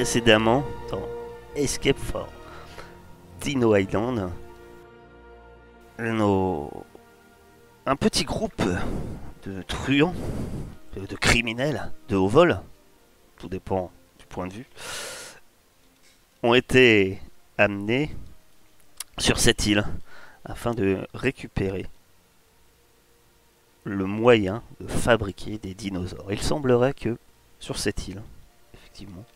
précédemment dans Escape for Dino Island. Un petit groupe de truands, de, de criminels, de haut vol, tout dépend du point de vue, ont été amenés sur cette île afin de récupérer le moyen de fabriquer des dinosaures. Il semblerait que sur cette île, effectivement,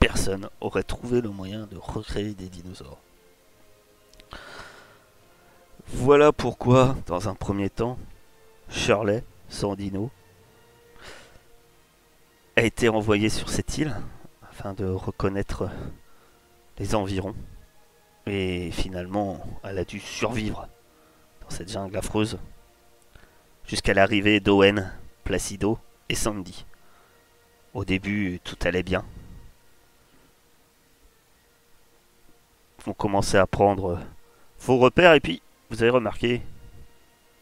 des personnes auraient trouvé le moyen de recréer des dinosaures. Voilà pourquoi, dans un premier temps, Shirley, sans dino, a été envoyé sur cette île afin de reconnaître les environs. Et finalement, elle a dû survivre dans cette jungle affreuse jusqu'à l'arrivée d'Owen, Placido et Sandy. Au début, tout allait bien. On commençait à prendre vos repères et puis vous avez remarqué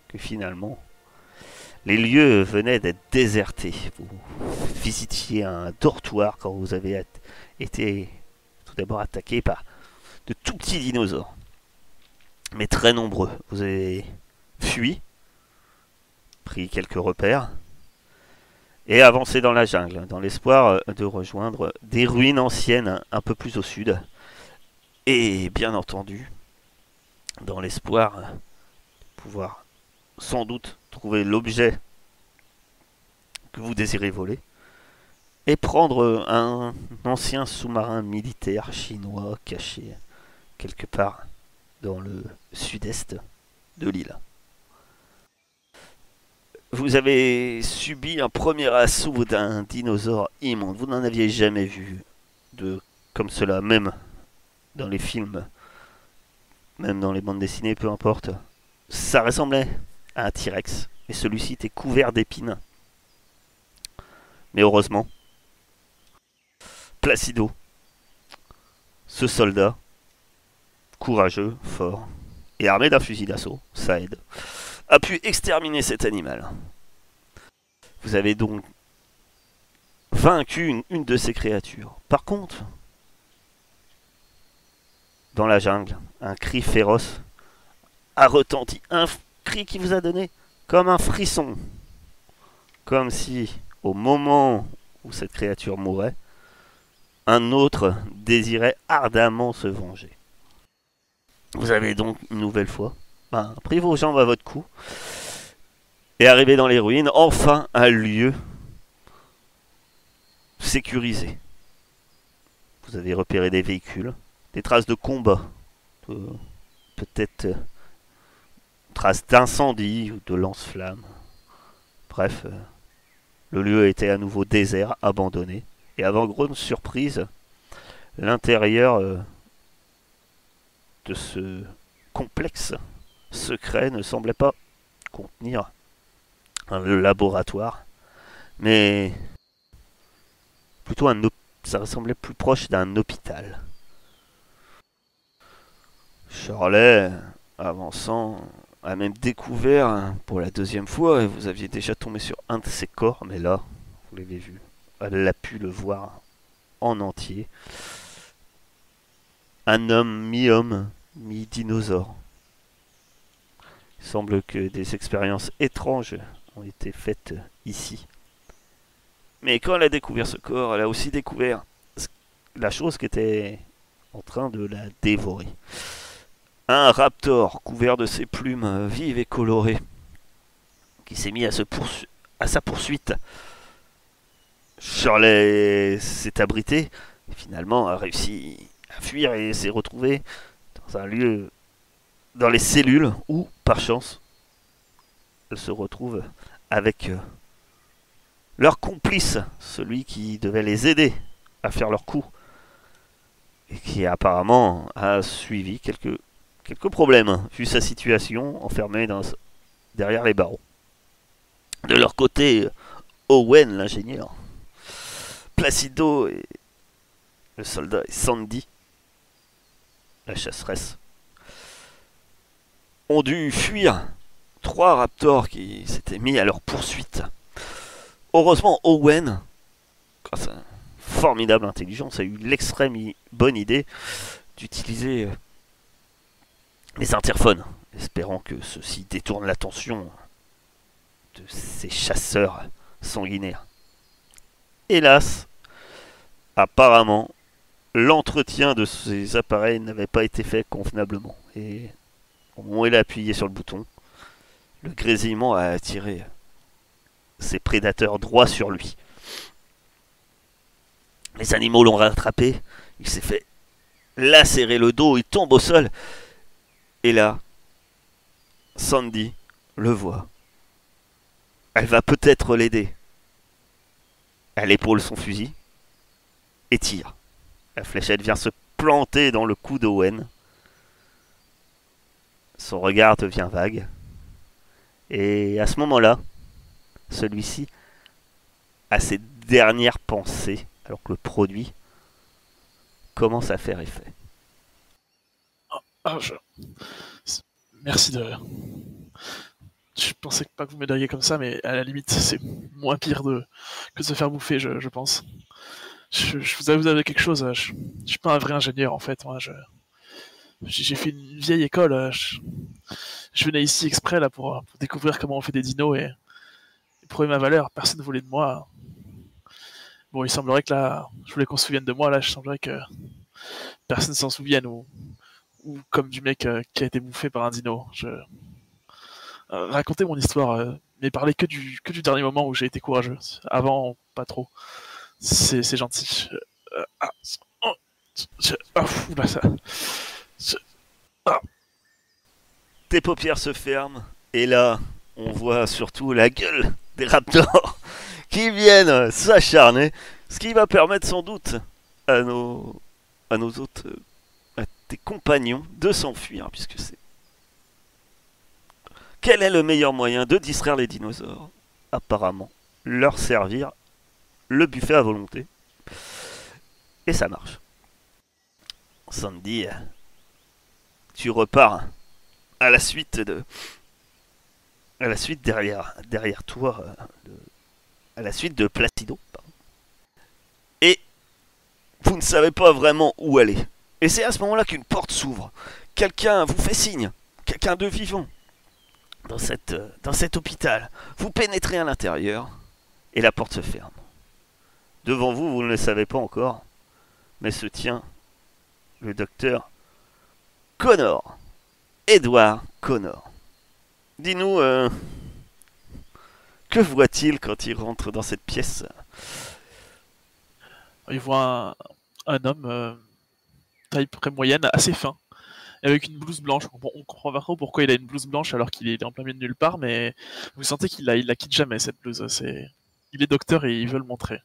que finalement, les lieux venaient d'être désertés. Vous visitiez un dortoir quand vous avez été tout d'abord attaqué par de tout petits dinosaures, mais très nombreux. Vous avez fui, pris quelques repères, et avancé dans la jungle, dans l'espoir de rejoindre des ruines anciennes un peu plus au sud. Et bien entendu, dans l'espoir de pouvoir sans doute trouver l'objet que vous désirez voler et prendre un ancien sous-marin militaire chinois caché quelque part dans le sud-est de l'île. Vous avez subi un premier assaut d'un dinosaure immonde. Vous n'en aviez jamais vu de comme cela, même dans les films, même dans les bandes dessinées, peu importe. Ça ressemblait à un T-Rex, mais celui-ci était couvert d'épines. Mais heureusement, Placido, ce soldat, courageux, fort, et armé d'un fusil d'assaut, ça aide, a pu exterminer cet animal. Vous avez donc vaincu une, une de ces créatures. Par contre, dans la jungle, un cri féroce a retenti. Un cri qui vous a donné comme un frisson. Comme si, au moment où cette créature mourait, un autre désirait ardemment se venger. Vous avez donc une nouvelle fois ben, pris vos jambes à votre cou et arrivé dans les ruines, enfin un lieu sécurisé. Vous avez repéré des véhicules, des traces de combat, peut-être euh, traces d'incendie ou de lance-flammes. Bref, euh, le lieu était à nouveau désert, abandonné. Et avant grande surprise, l'intérieur euh, de ce complexe secret ne semblait pas contenir un laboratoire, mais plutôt un ça ressemblait plus proche d'un hôpital. Charlet, avançant, a même découvert pour la deuxième fois, et vous aviez déjà tombé sur un de ses corps, mais là, vous l'avez vu, elle a pu le voir en entier. Un homme mi-homme, mi-dinosaure. Il semble que des expériences étranges ont été faites ici. Mais quand elle a découvert ce corps, elle a aussi découvert la chose qui était en train de la dévorer. Un raptor couvert de ses plumes vives et colorées qui s'est mis à, sa poursuite. Shirley s'est abrité finalement a réussi à fuir et s'est retrouvé dans un lieu dans les cellules où, par chance, elle se retrouve avec euh, leur complice, celui qui devait les aider à faire leur coup, et qui apparemment a suivi quelques, quelques problèmes, vu sa situation enfermée derrière les barreaux. De leur côté, Owen, l'ingénieur, Placido et le soldat et Sandy, la chasseresse, ont dû fuir trois raptors qui s'étaient mis à leur poursuite. Heureusement, Owen, grâce à un formidable intelligence a eu l'extrême bonne idée d'utiliser les interphones, espérant que ceci détourne l'attention de ces chasseurs sanguinaires. Hélas, apparemment, l'entretien de ces appareils n'avait pas été fait convenablement. Et au moment où il a appuyé sur le bouton, le grésillement a attiré ses prédateurs droit sur lui. Les animaux l'ont rattrapé, il s'est fait lacérer le dos, il tombe au sol. Et là, Sandy le voit. Elle va peut-être l'aider. Elle épaule son fusil et tire. La fléchette vient se planter dans le cou d'Owen. Son regard devient vague. Et à ce moment-là, celui-ci a ses dernières pensées, alors que le produit commence à faire effet. Ah, je... Merci de... Je pensais pas que vous m'aideriez comme ça, mais à la limite, c'est moins pire que de se faire bouffer, je, pense. Je, vous, avez quelque chose, je... suis pas un vrai ingénieur en fait, moi, je... J'ai fait une vieille école, je, venais ici exprès là pour, pour découvrir comment on fait des dinos et, prouver ma valeur. Personne ne voulait de moi. Bon, il semblerait que là, je voulais qu'on se souvienne de moi. Là, je semblerait que personne s'en souvienne ou, ou comme du mec euh, qui a été bouffé par un dino. Je euh, raconter mon histoire, euh, mais parler que du que du dernier moment où j'ai été courageux. Avant, pas trop. C'est gentil. ah, oh, ah, ça. Ah. Tes paupières se ferment et là, on voit surtout la gueule des raptors qui viennent s'acharner, ce qui va permettre sans doute à nos, à nos autres, tes compagnons de s'enfuir, puisque c'est. Quel est le meilleur moyen de distraire les dinosaures? Apparemment, leur servir le buffet à volonté. Et ça marche. Sandy, tu repars à la suite de à la suite derrière, derrière toi, euh, à la suite de Placido. Et vous ne savez pas vraiment où aller. Et c'est à ce moment-là qu'une porte s'ouvre. Quelqu'un vous fait signe, quelqu'un de vivant, dans, cette, euh, dans cet hôpital. Vous pénétrez à l'intérieur et la porte se ferme. Devant vous, vous ne le savez pas encore, mais se tient le docteur Connor, Edward Connor. Dis-nous, euh, que voit-il quand il rentre dans cette pièce? Il voit un, homme euh, taille près moyenne, assez fin, avec une blouse blanche. On, comprend pas trop pourquoi il a une blouse blanche alors qu'il est en plein milieu de nulle part, mais vous sentez qu'il la, il la quitte jamais cette blouse. C'est, il est docteur et il veut le montrer.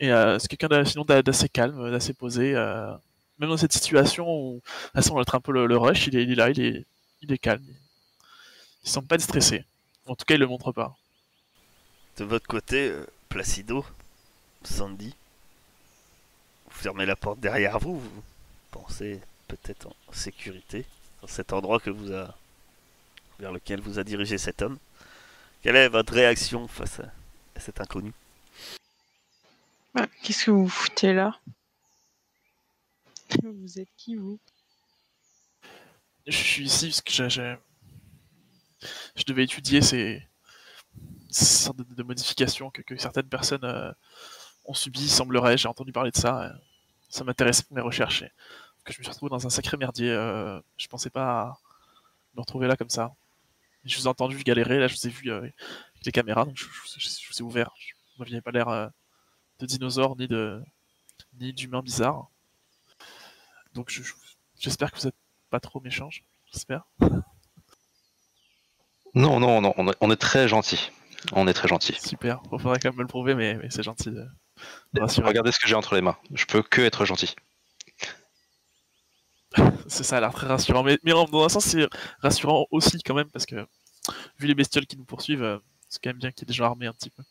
Et euh, c'est quelqu'un sinon d'assez calme, d'assez posé. même dans cette situation où ça semble être un peu le, rush, il est, il là, il est, calme. Il semble pas stressé. En tout cas, il le montre pas. De votre côté, euh, Placido, Sandy, fermez la porte derrière vous, vous pensez peut-être en sécurité dans cet endroit que vous a, vers lequel vous a dirigé cet homme. Quelle est votre réaction face à, cet inconnu? Bah, Qu'est-ce que vous foutez là? Vous êtes qui vous? Je suis ici parce que j'ai je devais étudier ces, sortes de, modifications que, certaines personnes euh, ont subies, semblerait. J'ai entendu parler de ça. Euh, ça m'intéressait pour mes recherches. que je me suis retrouvé dans un sacré merdier. Euh, je pensais pas me retrouver là comme ça. Je vous ai entendu galérer, là je vous ai vu avec les caméras, donc je, vous ai ouvert. Vous n'aviez pas l'air de dinosaure ni de ni d'humain bizarre. Donc j'espère que vous êtes pas trop méchant, j'espère. Non, non, non, on est, très gentil. On est très gentil. Super, il faudrait quand même me le prouver, mais, c'est gentil. Regardez ce que j'ai entre les mains. Je peux que être gentil. c'est ça, a l'air très rassurant. Mais, dans un sens, c'est rassurant aussi quand même, parce que vu les bestioles qui nous poursuivent, euh, c'est quand même bien qu'il y ait des gens armés un petit peu.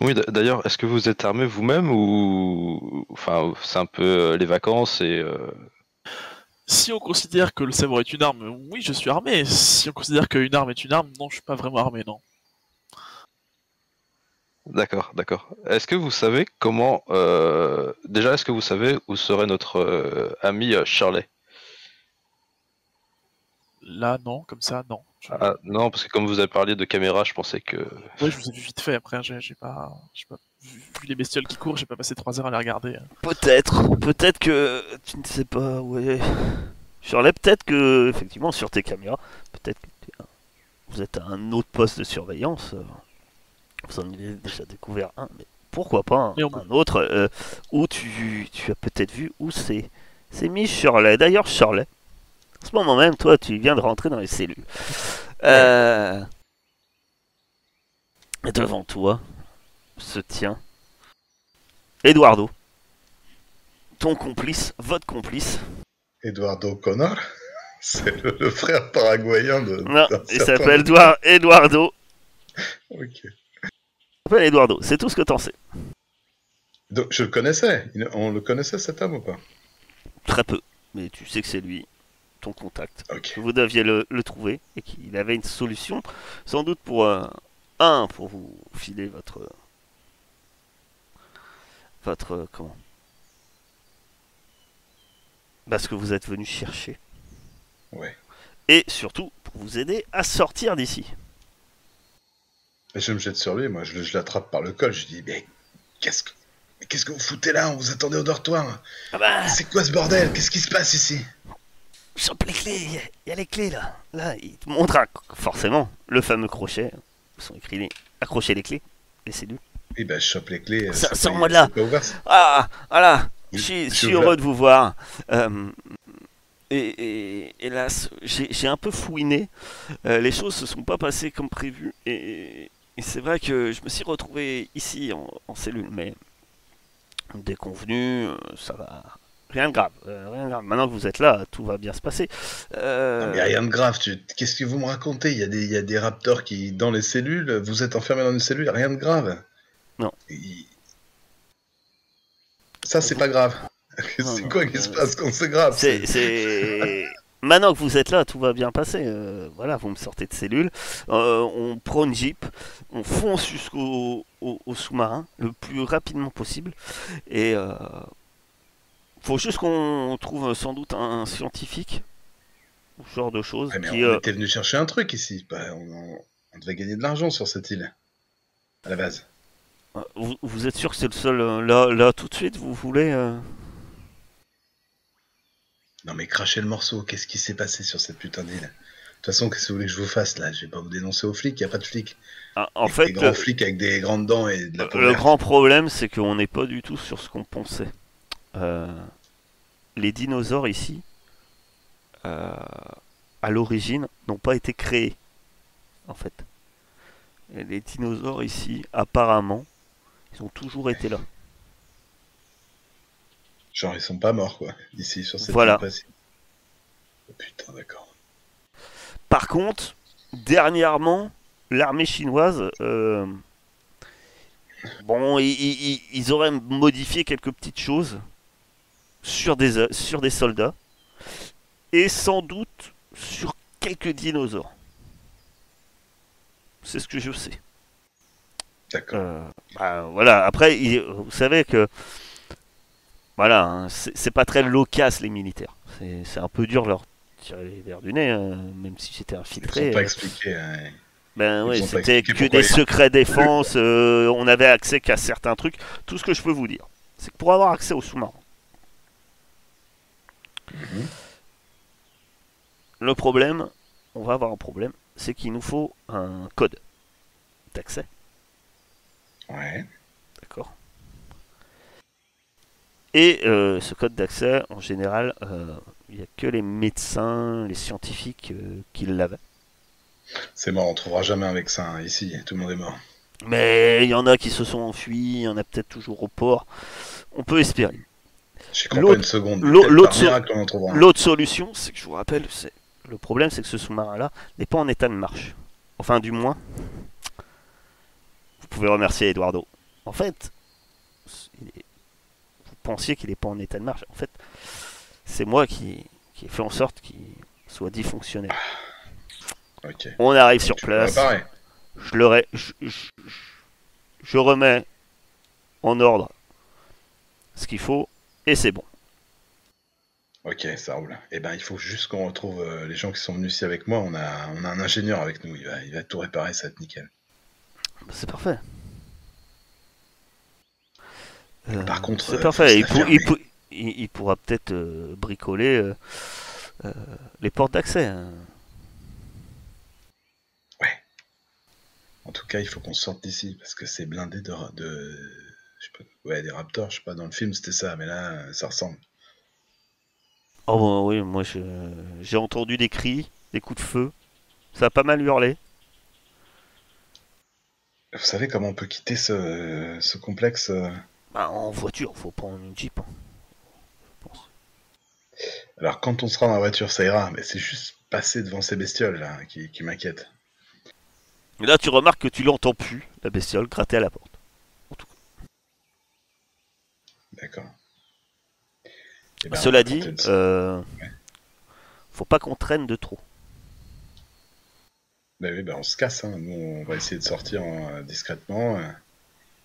Oui, d'ailleurs, est-ce que vous êtes armé vous-même ou enfin c'est un peu euh, les vacances et euh, si on considère que le sabre est une arme, oui, je suis armé. Si on considère qu'une arme est une arme, non, je suis pas vraiment armé, non. D'accord, d'accord. Est-ce que vous savez comment... euh, Déjà, est-ce que vous savez où serait notre euh, ami euh, Shirley Là, non, comme ça, non. Je- Ah, non, parce que comme vous avez parlé de caméra, je pensais que... Ouais, je vous ai vu vite fait après, hein, j'ai pas, j'ai pas vu, vu les bestioles qui courent, j'ai pas passé 3 heures à les regarder. hein. Peut-être, peut-être que tu ne sais pas où est. Shirley, peut-être que, effectivement, sur tes caméras, peut-être que vous êtes à un autre poste de surveillance. euh, Vous en avez déjà découvert un, mais pourquoi pas un, Mais on- un autre euh, où tu, tu as peut-être vu où c'est. C'est mis Shirley. D'ailleurs, Shirley, en ce moment même, toi, tu viens de rentrer dans les cellules. Euh, et devant toi se tient Eduardo, ton complice, votre complice. Eduardo Connor C'est le, le frère paraguayen de. Non, il s'appelle Eduardo. Ok. Il s'appelle Eduardo, c'est tout ce que t'en sais. Donc, je le connaissais. Il- On le connaissait cet homme ou pas? Très peu, mais tu sais que c'est lui, ton contact. Ok. vous deviez le, le trouver et qu'il avait une solution, sans doute pour euh, un, pour vous filer votre votre euh, comment? Parce que vous êtes venu chercher Ouais. et surtout pour vous aider à sortir d'ici. Et je me jette sur lui, moi, je, l'attrape par le col, je dis, mais qu'est-ce que. mais Qu'est-ce que vous foutez là? On vous attendait au dortoir. Ah bah, C'est quoi ce bordel? Qu'est-ce qui se passe ici? Chope les clés, il y a- il y, a les clés là. Là, il te montre un- forcément le fameux crochet où sont écrits les accrocher les clés, les cellules. Oui, bah, je chope les clés. euh, Ça- sors-moi de là. Ah, voilà. Je suis, je heureux de vous voir. Euh, et, et- hélas, j'ai j'ai un peu fouiné. Euh, les choses se sont pas passées comme prévu. Et, et c'est vrai que je me suis retrouvé ici en, en cellule. Mais déconvenu, euh, ça va. Rien de grave, euh, rien de grave. Maintenant que vous êtes là, tout va bien se passer. Euh, Non, mais rien de grave. tu- Qu'est-ce que vous me racontez? Il y, a des... il y a des raptors qui, dans les cellules, vous êtes enfermé dans une cellule, rien de grave. Non. Ça, c'est pas grave. C'est quoi qui se passe quand c'est grave c'est- Maintenant que vous êtes là, tout va bien passer. Euh, voilà, vous me sortez de cellule. Euh, on prend une jeep, on fonce jusqu'au au, au sous-marin le plus rapidement possible. Et euh, faut juste qu'on trouve sans doute un scientifique ce genre de choses Ouais, mais qui. on euh, était venu chercher un truc ici. Bah, on, on- on devait gagner de l'argent sur cette île. À la base. vous, vous êtes sûr que c'est le seul euh, là, là tout de suite Vous voulez euh, Non mais crachez le morceau, qu'est-ce qui s'est passé sur cette putain d'île? De toute façon, qu'est-ce que vous voulez que je vous fasse là? Je vais pas vous dénoncer aux flics, y a pas de flics. ah, En fait, des grands le- flics avec des grandes dents et de la peau Le grand problème, c'est qu'on n'est pas du tout sur ce qu'on pensait. Euh, les dinosaures ici, euh, à l'origine, n'ont pas été créés, en fait. Et les dinosaures ici, apparemment, ils ont toujours été là. Genre ils sont pas morts quoi, ici sur cette Voilà. Oh, putain d'accord. Par contre, dernièrement, l'armée chinoise, euh, bon, ils auraient modifié quelques petites choses sur des, euh, sur des soldats et sans doute sur quelques dinosaures. C'est ce que je sais. D'accord. Euh, bah, voilà. Après, il- vous savez que voilà, hein, c'est pas très loquace les militaires. C'est un peu dur de leur tirer les verres du nez, hein, même si Ils infiltré. sont pas euh, expliqués. hein. ben Ils oui, c'était expliqué que des ils- secrets défense. euh, on avait accès qu'à certains trucs. Tout ce que je peux vous dire, c'est que pour avoir accès au sous-marin, Mhm. le problème, on va avoir un problème, c'est qu'il nous faut un code d'accès, Ouais. d'accord Et euh, ce code d'accès, en général, euh, il n'y a que les médecins, les scientifiques euh, qui l'avaient. C'est mort, on trouvera jamais avec ça hein, ici, tout le monde est mort. Mais il y en a qui se sont enfuis, il y en a peut-être toujours au port. On peut espérer. Pas une seconde. l'autre so- un. Solution, c'est que je vous rappelle, c'est le problème, c'est que ce sous-marin-là n'est pas en état de marche. Enfin, du moins, vous pouvez remercier Eduardo. En fait, il est- vous pensiez qu'il n'est pas en état de marche. En fait, c'est moi qui, qui ai fait en sorte qu'il soit dysfonctionnel. On arrive sur place. Je leur ai, je, je- je- je remets en ordre ce qu'il faut et c'est bon. Ok, ça roule. Eh ben, il faut juste qu'on retrouve euh, les gens qui sont venus ici avec moi. On a, on a un ingénieur avec nous. Il va, il va tout réparer, ça va être nickel. C'est parfait. Euh, Par contre, c'est euh, parfait. Il, se pour- la il fermer. pour- il- il pourra peut-être euh, bricoler les portes d'accès. hein. En tout cas, il faut qu'on sorte d'ici parce que c'est blindé de, ra- de je sais pas, ouais, des raptors. Je sais pas, dans le film c'était ça, mais là, ça ressemble. Oh bon, oui, moi je- j'ai entendu des cris, des coups de feu. Ça a pas mal hurlé. Vous savez comment on peut quitter ce, ce complexe Bah, en voiture, faut prendre une jeep. hein, je pense. Alors, quand on sera dans la voiture, ça ira, mais c'est juste passer devant ces bestioles là qui, qui m'inquiètent. Et là, tu remarques que tu l'entends plus, la bestiole, gratter à la porte. D'accord. Eh ben, Cela dit, euh, Ouais. faut pas qu'on traîne de trop. Bah oui, bah on se casse. Hein. Nous, on va essayer de sortir euh, discrètement. euh.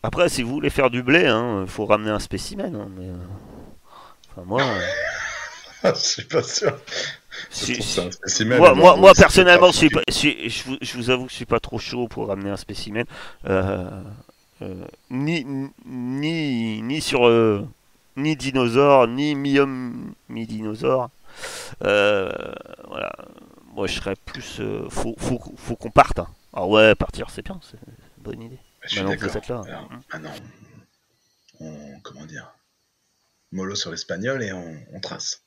Après, si vous voulez faire du blé, il faut ramener un spécimen. hein, mais, euh, Enfin, moi, euh, Je suis pas sûr. Si- si- un spécimen, moi, moi, personnellement, je, suis pas- je, je vous, je vous avoue que je suis pas trop chaud pour ramener un spécimen. Euh, euh, ni, ni, ni sur ni dinosaure, ni mi-homme, mi-dinosaure. Voilà. Moi, je serais plus. faut faut, faut qu'on parte. hein. Ah ouais, partir, c'est bien, c'est une bonne idée. Je suis Maintenant que vous d'accord. êtes là. Alors, maintenant, on. Comment dire Mollo sur l'espagnol et on, on trace.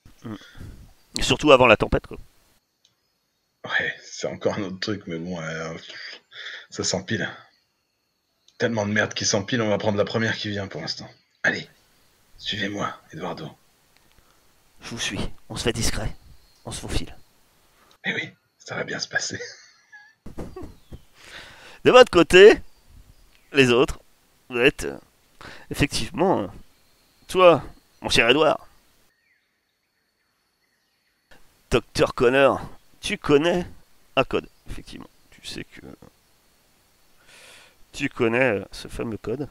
Et surtout avant la tempête, quoi. Ouais, c'est encore un autre truc, mais bon, euh, ça s'empile. Tellement de merde qui s'empile, on va prendre la première qui vient pour l'instant. Allez, suivez-moi, Eduardo. Je vous suis. On se fait discret. On se faufile. Eh oui, ça va bien se passer. De votre côté, les autres, vous êtes euh, effectivement, euh, toi, mon cher Edouard, Docteur Connor, tu connais un code, effectivement. Tu sais que tu connais euh, ce fameux code.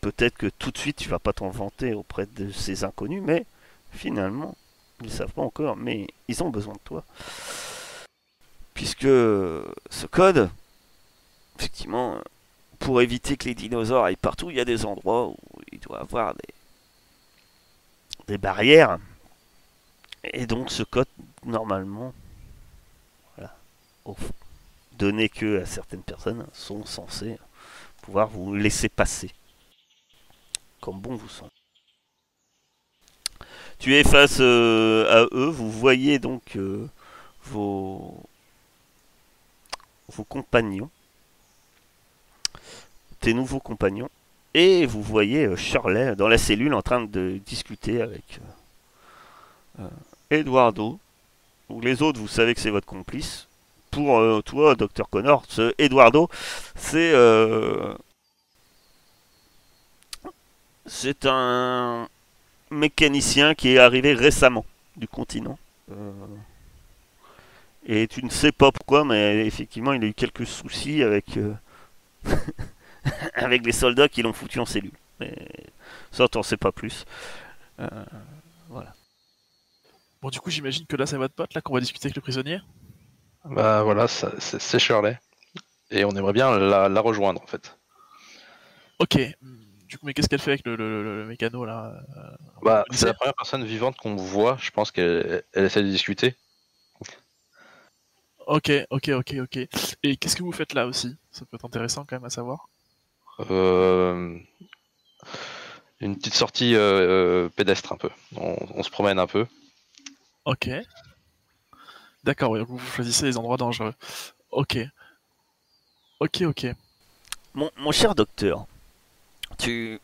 Peut-être que tout de suite tu vas pas t'en vanter auprès de ces inconnus, mais finalement, ils ne savent pas encore, mais ils ont besoin de toi. Puisque ce code, effectivement, pour éviter que les dinosaures aillent partout, il y a des endroits où il doit avoir des, barrières. Et donc ce code, normalement, au fond, donné que certaines personnes, sont censés pouvoir vous laisser passer. Comme bon vous semble. Tu es face euh, à eux, vous voyez donc euh, vos compagnons tes nouveaux compagnons. Et vous voyez euh, Shirley dans la cellule en train de discuter avec euh, euh, Eduardo. Ou les autres, vous savez que c'est votre complice. Pour euh, toi, Dr Connor, ce Eduardo, c'est euh, c'est un mécanicien qui est arrivé récemment du continent. Euh, et tu ne sais pas pourquoi, mais effectivement, il a eu quelques soucis avec euh, avec les soldats qui l'ont foutu en cellule. Mais ça, t'en sais pas plus. Euh, voilà. Bon, du coup, j'imagine que là, c'est votre pote, là, qu'on va discuter avec le prisonnier? Bah voilà, c'est c'est Shirley. Et on aimerait bien la, la rejoindre en fait. Ok. Du coup, mais qu'est-ce qu'elle fait avec le, le- le- le mécano, là? Euh, Bah, c'est la première personne vivante qu'on voit. Je pense qu'elle elle essaie de discuter. Ok, ok, ok, ok. Et qu'est-ce que vous faites là aussi? Ça peut être intéressant quand même à savoir. Euh, une petite sortie euh, euh, pédestre un peu. On, on se promène un peu. Ok. D'accord, oui, vous choisissez les endroits dangereux. Ok. Ok, ok. Mon, mon cher docteur, tu,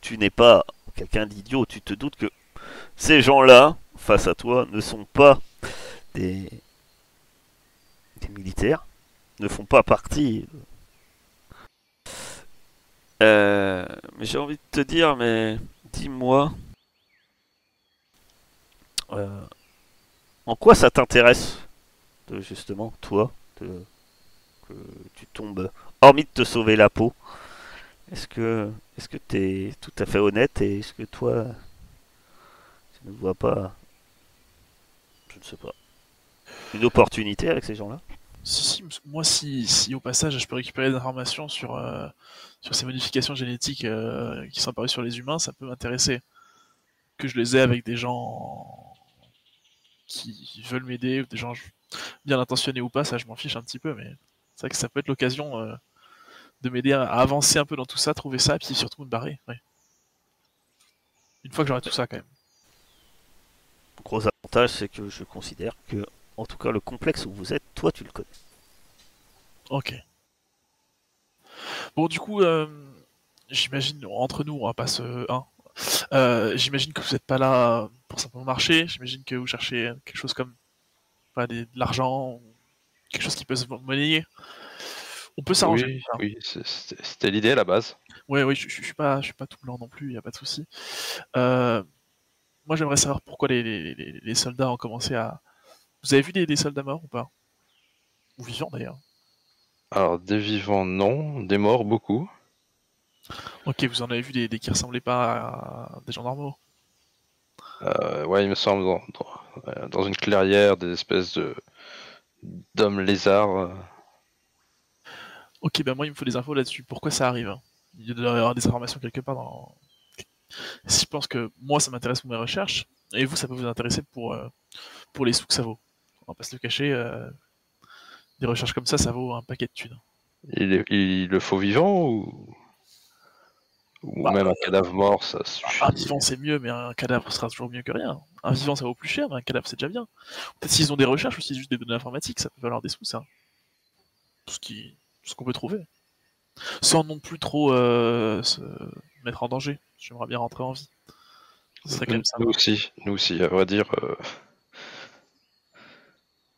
tu n'es pas quelqu'un d'idiot. Tu te doutes que ces gens-là, face à toi, ne sont pas des, des militaires, ne font pas partie. Euh, j'ai envie de te dire, mais dis-moi, euh, en quoi ça t'intéresse, justement, toi, que tu tombes hormis de te sauver la peau, est-ce que est-ce que t'es tout à fait honnête et est-ce que toi tu ne vois pas, je ne sais pas, une opportunité avec ces gens-là? Si, si, moi, si, si au passage je peux récupérer des informations sur, euh, sur ces modifications génétiques euh, qui sont apparues sur les humains, ça peut m'intéresser. Que je les ai avec des gens qui veulent m'aider, ou des gens bien intentionnés ou pas, ça je m'en fiche un petit peu, mais c'est vrai que ça peut être l'occasion euh, de m'aider à, avancer un peu dans tout ça, trouver ça, puis surtout me barrer. ouais. Une fois que j'aurai tout ça, quand même. Gros avantage, c'est que je considère que, en tout cas, le complexe où vous êtes, toi, tu le connais. Ok. Bon, du coup, euh, j'imagine, entre nous, on va pas se... hein, euh, j'imagine que vous n'êtes pas là pour simplement marcher, j'imagine que vous cherchez quelque chose comme des- de l'argent, quelque chose qui peut se monnayer. On peut s'arranger. Oui, hein. oui, c'était l'idée à la base. Ouais, oui, je, je, je suis pas, je suis pas tout blanc non plus, y a pas de souci. Euh, moi, j'aimerais savoir pourquoi les, les, les- les soldats ont commencé à. Vous avez vu des, des soldats morts ou pas? Ou vivants d'ailleurs Alors, des vivants, non. Des morts, beaucoup. Ok, vous en avez vu des, des qui ressemblaient pas à des gens normaux? Euh, ouais, il me semble, dans, dans, dans une clairière, des espèces de d'hommes lézards. euh. Ok, ben moi il me faut des infos là-dessus. Pourquoi ça arrive hein? Il doit y avoir des informations quelque part dans. Si je pense que moi ça m'intéresse pour mes recherches, et vous ça peut vous intéresser pour, euh, pour les sous que ça vaut. On va pas se le cacher, euh, des recherches comme ça, ça vaut un paquet de thunes. Il, le faut vivant ou, ou Bah, même un cadavre mort, ça suffit. Un vivant c'est mieux, mais un cadavre sera toujours mieux que rien. Un vivant ça vaut plus cher, mais un cadavre c'est déjà bien. Peut-être s'ils ont des recherches ou si c'est juste des données informatiques, ça peut valoir des sous ça. Tout ce qui, tout ce qu'on peut trouver. Sans non plus trop euh, se mettre en danger. J'aimerais bien rentrer en vie. Ce serait quand même sympa. Nous aussi, nous aussi, à vrai dire. euh,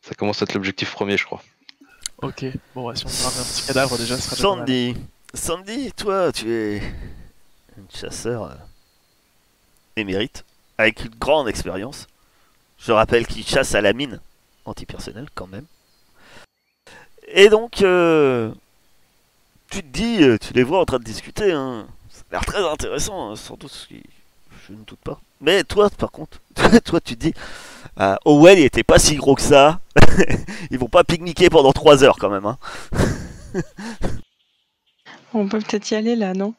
Ça commence à être l'objectif premier, je crois. Ok, bon, ouais, si on ramener un petit cadavre déjà, ce sera déjà pas mal. Sandy, Sandy, toi, tu es une chasseur euh, émérite, avec une grande expérience. Je rappelle qu'il chasse à la mine, antipersonnel quand même. Et donc, euh, tu te dis, euh, tu les vois en train de discuter, hein. ça a l'air très intéressant, hein, sans doute, ce qui- je ne doute pas. Mais toi, par contre, toi, tu te dis, ah, Owen, il était pas si gros que ça. Ils vont pas pique-niquer pendant 3 heures quand même, hein. On peut peut-être y aller là, non?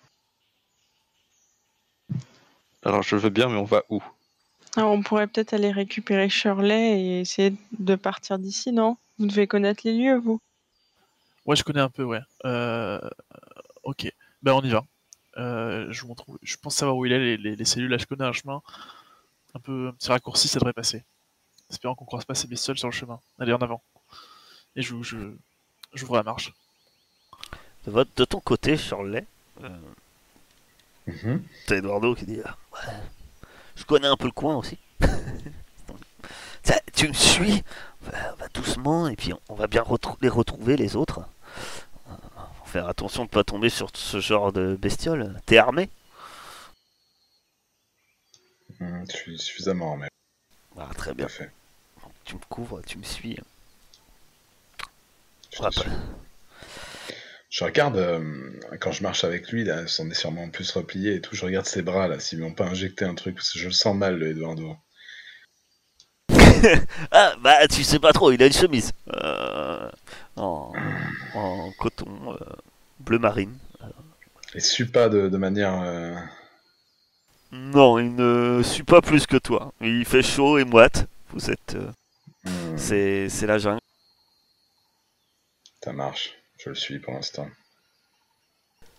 Alors je veux bien, mais on va où? Ah, On pourrait peut-être aller récupérer Shirley et essayer de partir d'ici, non? Vous devez connaître les lieux, vous Ouais, je connais un peu, ouais. Euh, ok, ben on y va. Euh, je vous montre où- Je pense savoir où il est, les, les- les cellules. Là, je connais un chemin. Un peu un petit raccourci, ça devrait passer. Espérons qu'on croise pas ces bestioles sur le chemin. Allez, en avant. Et je, je, j'ouvre la marche. De, votre, de ton côté, Shirley, euh, Mhm. t'as Eduardo qui dit ah, ouais, Je connais un peu le coin aussi. Ça, tu me suis on va, on va doucement et puis on, on va bien retrou- les retrouver les autres. Euh, Faut faire attention de pas tomber sur ce genre de bestioles. T'es armé? Mhm, Je suis suffisamment armé, Ah, Très bien. fait. Tu me couvres, tu me suis. Je, te suis. Regarde, euh, quand je marche avec lui, là, on est sûrement plus replié et tout, je regarde ses bras, là, s'ils m'ont pas injecté un truc, parce que je le sens mal, le Eduardo. Ah bah tu sais pas trop, il a une chemise euh, en, en coton euh, bleu marine. Il sue pas de, de manière... Non, il ne suit pas plus que toi. Il fait chaud et moite. Vous êtes, euh, hmm, c'est, c'est la jungle. Ça marche, je le suis pour l'instant.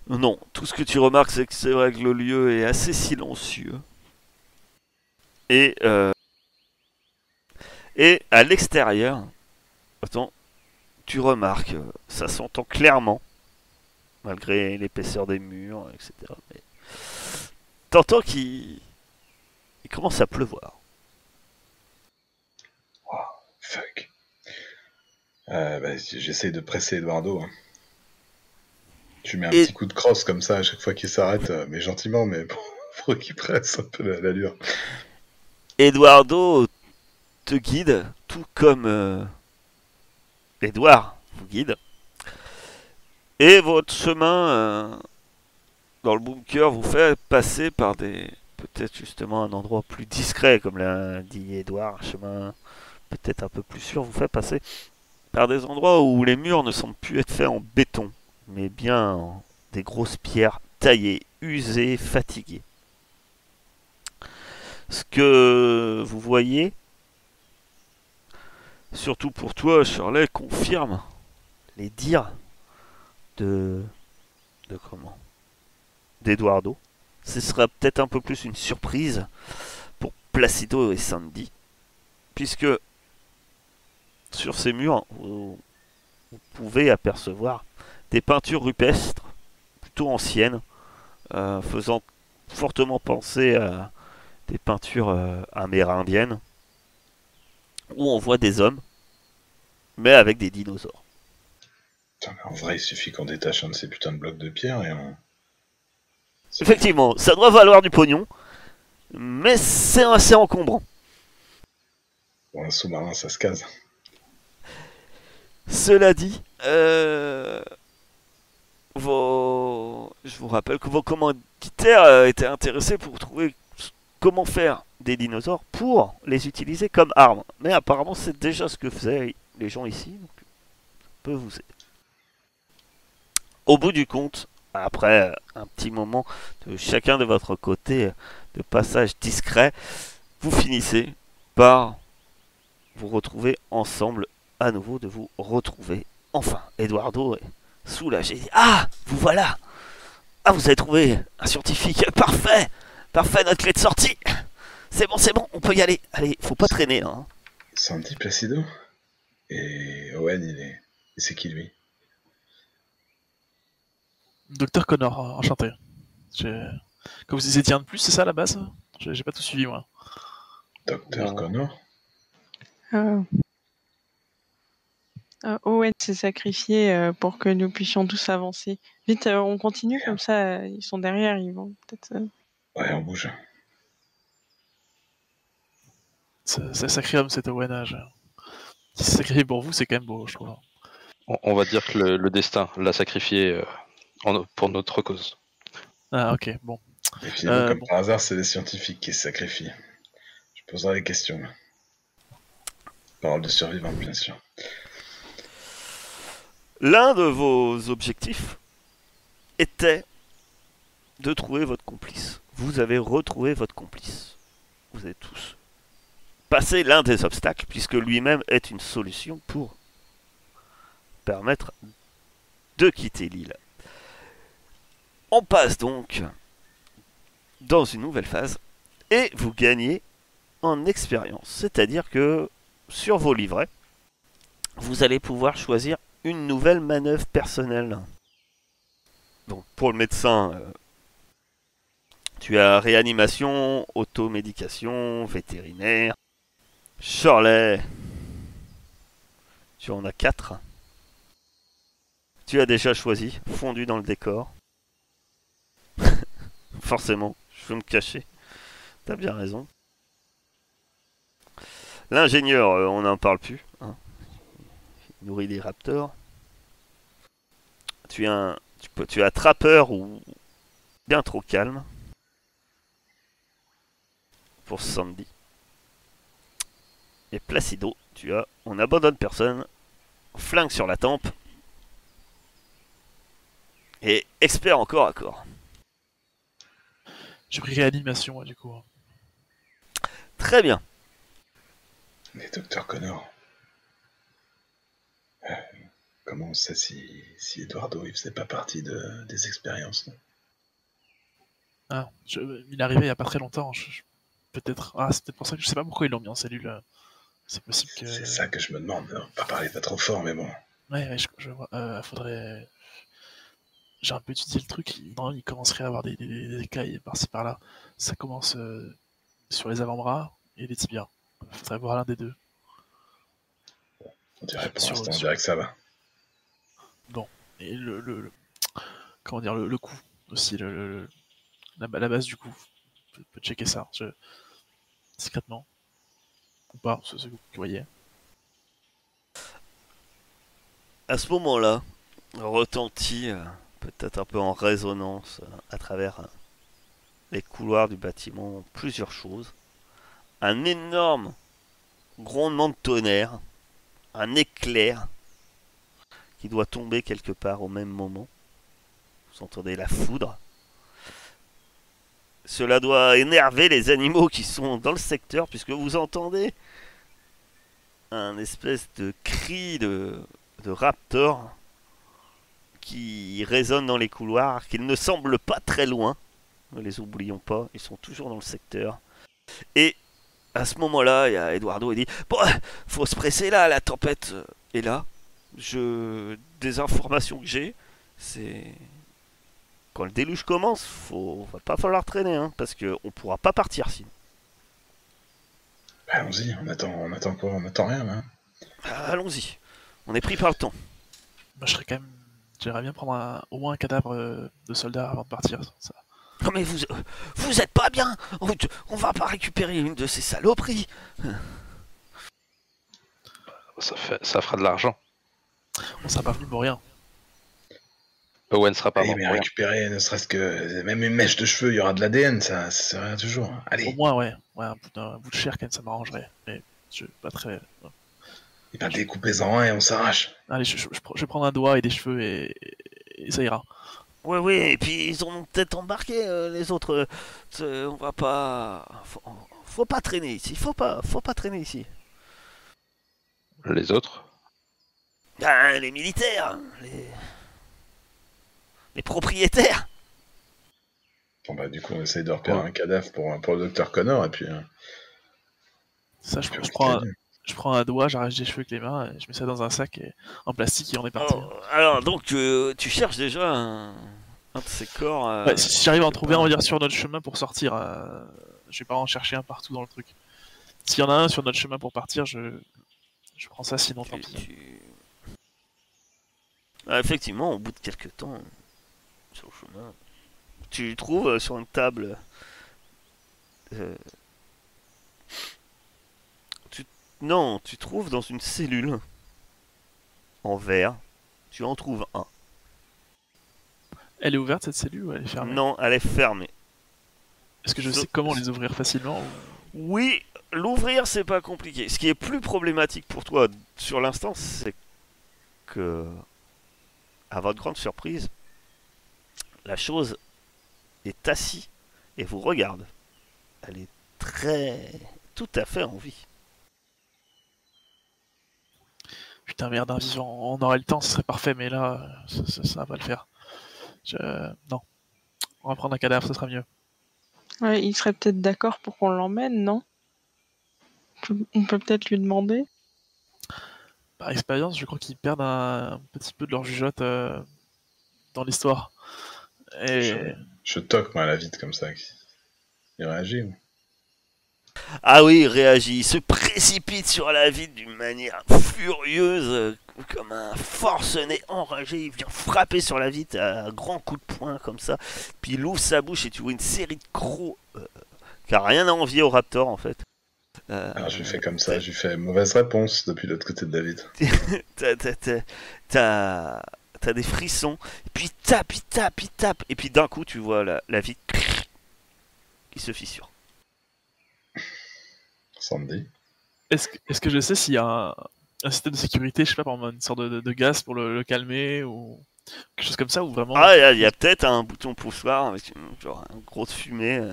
Non, tout ce que tu remarques, c'est que c'est vrai que le lieu est assez silencieux. Et euh, et à l'extérieur, attends, tu remarques, euh, ça s'entend clairement, malgré l'épaisseur des murs, etc. Mais t'entends qu'il il commence à pleuvoir. Fuck. Euh, bah, J'essaie de presser Eduardo. hein. Tu mets un Et- petit coup de crosse comme ça à chaque fois qu'il s'arrête, euh, mais gentiment, mais bon, faut qu'il presse un peu la- l'allure. Eduardo te guide, tout comme euh, Edouard vous guide. Et votre chemin euh, dans le bunker vous fait passer par des. Peut-être justement un endroit plus discret, comme l'a dit Edouard, un chemin peut-être un peu plus sûr, vous fait passer par des endroits où les murs ne semblent plus être faits en béton, mais bien en des grosses pierres taillées, usées, fatiguées. Ce que vous voyez, surtout pour toi, Shirley, confirme les dires de. de comment? D'Eduardo. Ce sera peut-être un peu plus une surprise pour Placido et Sandy, puisque sur ces murs, vous, pouvez apercevoir des peintures rupestres, plutôt anciennes, euh, faisant fortement penser à des peintures euh, amérindiennes, où on voit des hommes, mais avec des dinosaures. En vrai, il suffit qu'on détache un de ces putains de blocs de pierre et on. Effectivement, ça doit valoir du pognon, mais c'est assez encombrant. Pour un sous-marin, ça se case. Cela dit, euh, vos... je vous rappelle que vos commanditaires euh, étaient intéressés pour trouver comment faire des dinosaures pour les utiliser comme armes. Mais apparemment, c'est déjà ce que faisaient les gens ici, donc ça peut vous aider. Au bout du compte, après un petit moment de chacun de votre côté de passage discret, vous finissez par vous retrouver ensemble à nouveau de vous retrouver. Enfin, Eduardo est soulagé. Ah, vous voilà Ah, vous avez trouvé un scientifique. Parfait Parfait, notre clé de sortie C'est bon, c'est bon, on peut y aller. Allez, faut pas traîner, hein. Sandy Placido Et Owen, il est. C'est qui lui? Docteur Connor, enchanté. Comme vous étiez un de plus, c'est ça à la base? J'ai pas tout suivi moi. Docteur. Connor? Ah, Owen s'est sacrifié euh, pour que nous puissions tous avancer. Vite, euh, on continue, comme ça, euh, ils sont derrière, ils vont peut-être... euh, Ouais, on bouge. C'est c'est sacré homme cet Owen âge. Si c'est sacrifié pour vous, c'est quand même beau, je trouve. On, on va dire que le, le destin l'a sacrifié pour notre cause. Ah ok, bon. Et finalement, Euh, comme bon. par hasard, c'est les scientifiques qui se sacrifient. Je poserai les questions. Parole de survivant, bien sûr. L'un de vos objectifs était de trouver votre complice. Vous avez retrouvé votre complice. Vous avez tous passé l'un des obstacles, puisque lui-même est une solution pour permettre de quitter l'île. On passe donc dans une nouvelle phase et vous gagnez en expérience. C'est-à-dire que sur vos livrets, vous allez pouvoir choisir une nouvelle manœuvre personnelle. Donc pour le médecin, euh, tu as réanimation, automédication, vétérinaire. Shirley, tu en as 4. Tu as déjà choisi, fondu dans le décor. Forcément, je veux me cacher. T'as bien raison. L'ingénieur, euh, on n'en parle plus. hein. Il nourrit des raptors. Tu es un, tu, peux, tu es attrapeur ou bien trop calme. Pour Sandy. Et Placido, tu as, on abandonne personne. Flingue sur la tempe. Et expert en corps à corps. J'ai pris réanimation ouais, du coup. Très bien. Mais Docteur Connor. euh, comment on sait si, si Eduardo il faisait pas partie de, des expériences non? Ah, je- il est arrivé il y a pas très longtemps. je- je- Peut-être. Ah, c'est peut-être pour ça que je sais pas pourquoi ils l'ont mis en cellule. euh. C'est possible que. C'est ça que je me demande. On va pas parler pas trop fort, mais bon. Ouais, ouais, je, je vois. Euh, faudrait. J'ai un peu étudié le truc. il- Non, il commencerait à avoir des, des, des écailles par-ci par-là. Ça commence euh, sur les avant-bras et les tibias. Faudrait voir l'un des deux. On dirait pour Sur- on dirait que ça va. Et le, le, le- comment dire le, le coup aussi, le, le- la, la base du coup. On peut, peut checker ça. Je... Discrètement. Ou pas, c'est ce que vous voyez. À ce moment-là, retentit, euh, peut-être un peu en résonance, euh, à travers euh, les couloirs du bâtiment, plusieurs choses. Un énorme grondement de tonnerre, un éclair qui doit tomber quelque part au même moment. Vous entendez la foudre. Cela doit énerver les animaux qui sont dans le secteur, puisque vous entendez un espèce de cri de, de raptor qui résonne dans les couloirs, qu'il ne semble pas très loin. Ne les oublions pas, ils sont toujours dans le secteur. Et à ce moment-là, il y a Eduardo qui dit Bon, faut se presser là, la tempête est là. Je... Des informations que j'ai, c'est. Quand le déluge commence, faut... va pas falloir traîner, hein, parce qu'on pourra pas partir sinon. Bah, Allons-y, on attend, on attend quoi On attend rien là. hein. Allons-y, on est pris par le temps. Moi, je serais quand même. J'aimerais bien prendre un- au moins un cadavre euh, de soldat avant de partir. Ça. Non mais vous, vous êtes pas bien. On, on va pas récupérer une de ces saloperies. Ça, fait, ça fera de l'argent. On sera pas venu pour rien. Owen sera pas mort mais pour rien. récupérer ne serait-ce que même une mèche de cheveux, il y aura de l'ADN, ça, ça sert à rien toujours. Au Allez, moins, ouais. ouais un, bout de, un bout de chair, quand même, ça m'arrangerait. Mais je pas très. ouais. Et ben découpez-en un et on s'arrache. Allez, je, je- je prends- je vais prendre un doigt et des cheveux et, et ça ira. Ouais oui, et puis ils ont peut-être embarqué euh, les autres. euh, c'est- on va pas, faut, faut pas traîner ici. Faut pas, faut pas traîner ici. Les autres? Ah, les militaires, les, les propriétaires. Bon bah du coup on essaye de repérer Ouais. un cadavre pour, pour le docteur Connor et puis. euh, Ça, je, je prends un. Je prends un doigt, j'arrache des cheveux avec les mains, et je mets ça dans un sac et, en plastique et on est parti. Oh, alors donc euh, tu cherches déjà un, un de ces corps. euh, Ouais, si j'arrive à en trouver un, on va dire, sur notre chemin pour sortir, euh, je vais pas en chercher un partout dans le truc. S'il y en a un sur notre chemin pour partir, je, je prends ça, sinon tant pis. tu- Ah, effectivement, au bout de quelques temps, sur le chemin, tu trouves sur une table. Non, tu trouves dans une cellule en verre. Tu en trouves un. Elle est ouverte cette cellule ou elle est fermée? Non, elle est fermée. Est-ce que je So- sais comment les ouvrir facilement ou- Oui, l'ouvrir c'est pas compliqué. Ce qui est plus problématique pour toi sur l'instant, c'est que, à votre grande surprise, la chose est assise et vous regarde. Elle est très, tout à fait en vie. Putain, merde, un vivant, on aurait le temps, ce serait parfait, mais là, ça, ça, ça va pas le faire. Je... Non. On va prendre un cadavre, ce sera mieux. Ouais, il serait peut-être d'accord pour qu'on l'emmène, non? On peut- peut-être lui demander. Par expérience, je crois qu'ils perdent un, un petit peu de leur jugeote euh, dans l'histoire. Et Je toque moi la vite comme ça. Il réagit ou? Ah oui, il réagit, il se précipite sur la vitre d'une manière furieuse, comme un forcené enragé. Il vient frapper sur la vitre à grands coups de poing comme ça. Puis il ouvre sa bouche et tu vois une série de crocs euh, qui a rien à envier au Raptor en fait. Euh, Alors je lui fais comme ça, je lui fais mauvaise réponse depuis l'autre côté de David. t'as, t'as- t'as- t'as- t'as des frissons, et puis il tape, il tape, il tape, et puis d'un coup tu vois la, la vitre qui se fissure. Sandy. est-ce que, je sais s'il y a un, un système de sécurité, je sais pas, par une sorte de, de- de gaz pour le, le calmer ou quelque chose comme ça, ou vraiment Ah, il y a- peut-être un bouton poussoir avec une- genre une grosse fumée euh,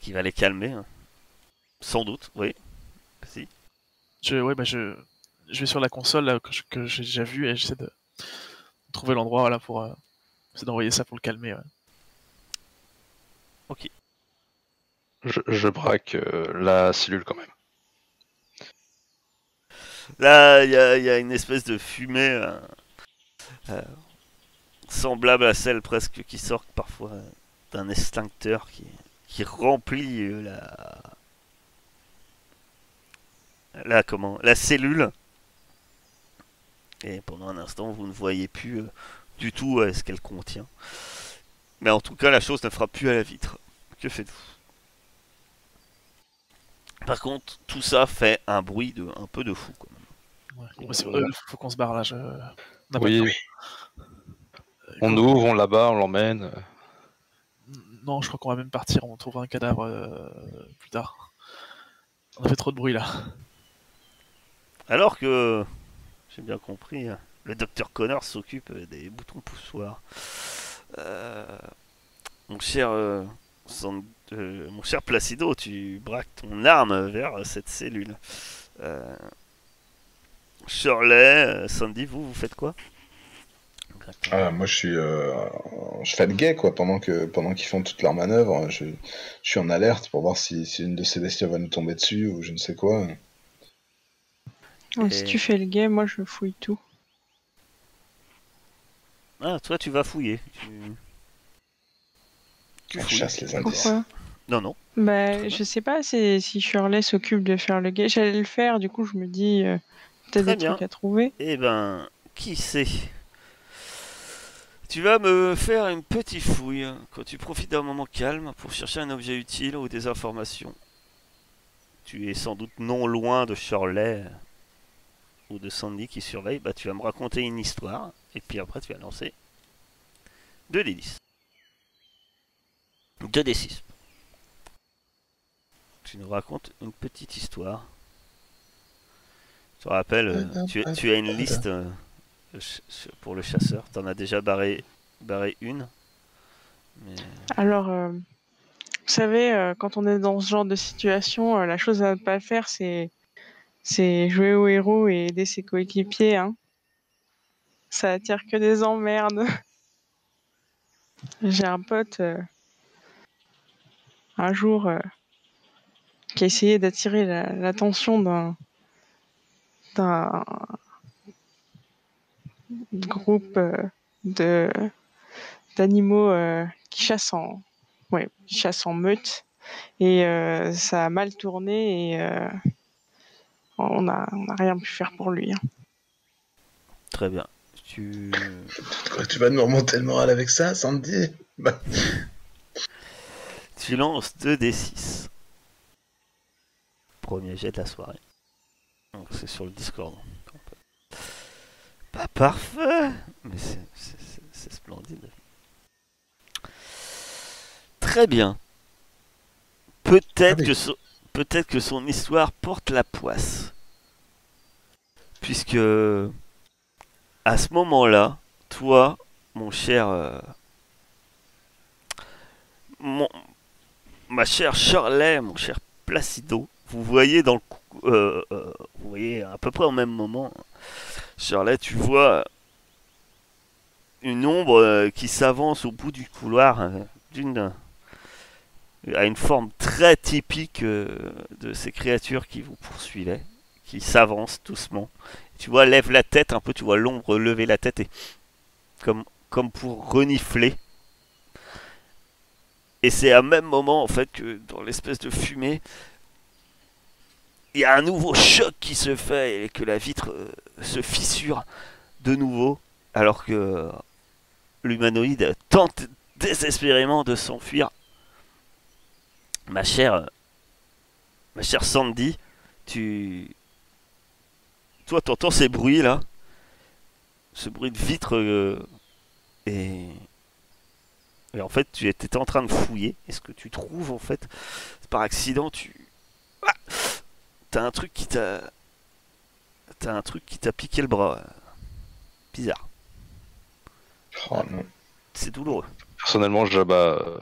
qui va les calmer. hein. Sans doute, oui. Si. je, ouais, bah je, je vais sur la console là, que, j'ai déjà vu et j'essaie de trouver l'endroit voilà, pour euh, essayer d'envoyer ça pour le calmer. ouais. Je, braque euh, la cellule quand même. Là, il y a, une espèce de fumée euh, euh, semblable à celle presque qui sort parfois d'un extincteur qui, remplit la, la comment la cellule. Et pendant un instant, vous ne voyez plus du tout ce qu'elle contient. Mais en tout cas, la chose ne frappe plus à la vitre. Que faites-vous? Par contre, tout ça fait un bruit de un peu de fou. Ouais. Bah, c'est- euh, faut qu'on se barre là. Je... on Oui, ouvre, on là-bas, on l'emmène. Non, je crois qu'on va même partir. On trouvera un cadavre euh, plus tard. On a fait trop de bruit là. Alors que, j'ai bien compris, hein, le docteur Connor s'occupe euh, des boutons poussoirs. Euh, mon cher, euh, San- euh, mon cher Placido, tu braques ton arme vers cette cellule. Euh, Shirley, euh, Sandy, vous, vous faites quoi. Ah, moi, je suis, euh, je fais le guet, quoi, pendant que, pendant qu'ils font toutes leurs manœuvres. Je, je suis en alerte pour voir si, si une de ces bestioles va nous tomber dessus ou je ne sais quoi. Ouais, Et- Si tu fais le gay, moi je fouille tout. Ah, toi, tu vas fouiller. Tu, tu On fouilles. chasse les indices. Pourquoi Non, non. Bah, je sais pas si, si Shirley s'occupe de faire le gay. J'allais le faire, du coup, je me dis, euh, peut-être des bien. trucs à trouver. Eh ben, qui sait? Tu vas me faire une petite fouille quand tu profites d'un moment calme pour chercher un objet utile ou des informations. Tu es sans doute non loin de Shirley ou de Sandy qui surveille. Bah, tu vas me raconter une histoire et puis après tu vas lancer 2 d 10. 2 d 6. Tu nous racontes une petite histoire. Je te rappelle, euh, tu, tu as une liste euh, pour le chasseur. T'en as déjà barré, barré une. Mais... Alors, euh, vous savez, euh, quand on est dans ce genre de situation, euh, la chose à ne pas faire, c'est c'est jouer au héros et aider ses coéquipiers. Hein. Ça attire que des emmerdes. J'ai un pote, euh, un jour, euh, qui a essayé d'attirer la- l'attention d'un d'un groupe euh, de d'animaux euh, qui chassent en ouais, qui chassent en meute et euh, ça a mal tourné et euh, on a on a rien pu faire pour lui. hein. Très bien. Tu... Vas nous remonter le moral avec ça, Sandy? Bah, tu lances 2 d 6. Premier jet de la soirée. Donc c'est sur le Discord. Pas parfait, mais c'est- splendide. Très bien. Peut-être Ah oui. que son- peut-être que son histoire porte la poisse. Puisque à ce moment-là, toi, mon cher euh, mon, ma chère Shirley, mon cher Placido, vous voyez dans le euh, euh, vous voyez à peu près au même moment, Shirley, tu vois une ombre euh, qui s'avance au bout du couloir d'une à une forme très typique de ces créatures qui vous poursuivaient, qui s'avancent doucement. Tu vois, lève la tête un peu, tu vois l'ombre lever la tête et comme pour renifler. Et c'est à même moment en fait que dans l'espèce de fumée, il y a un nouveau choc qui se fait et que la vitre euh, se fissure de nouveau, alors que l'humanoïde tente désespérément de s'enfuir. Ma chère, euh, ma chère Sandy, tu, toi, t'entends ces bruits là, ce bruit de vitre euh, et et en fait, tu étais en train de fouiller. Et ce que tu trouves, en fait, par accident, tu. Ah T'as un truc qui t'a. T'as un truc qui t'a piqué le bras. Bizarre. oh non. C'est douloureux. Personnellement, j'abats euh,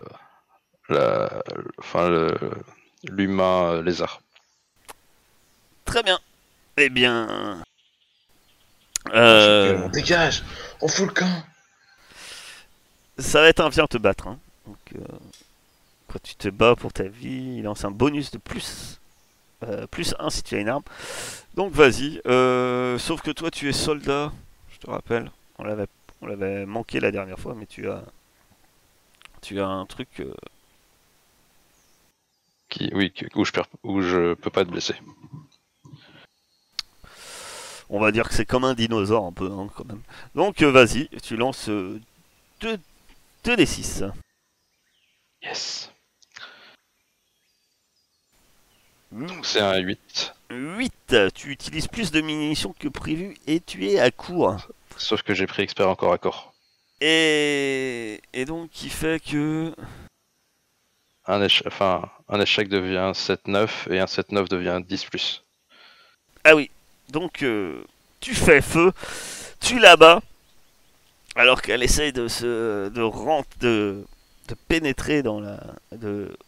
la... enfin, le... l'humain euh, lézard. Très bien. Eh bien. On Euh, dégage On fout le camp ça va être un viens te battre. hein. Donc, euh, quand tu te bats pour ta vie, il lance un bonus de plus. Euh, plus 1 si tu as une arme. Donc vas-y. euh, sauf que toi tu es soldat, je te rappelle. On l'avait, on l'avait manqué la dernière fois, mais tu as, tu as un truc. euh, Qui... Oui, où je, où je peux pas être blessé. on va dire que c'est comme un dinosaure un peu hein, quand même. Donc vas-y, tu lances 2 des 6. Yes. Donc c'est un 8. 8. Tu utilises plus de munitions que prévu et tu es à court. Sauf que j'ai pris expert encore à corps. Et, et donc, qui fait que. Un échec, enfin, un échec devient 7-9 et un 7-9 devient 10 plus. Ah oui, donc euh, tu fais feu, tu la bats, alors qu'elle essaye de se. de rentrer. De, pénétrer dans la.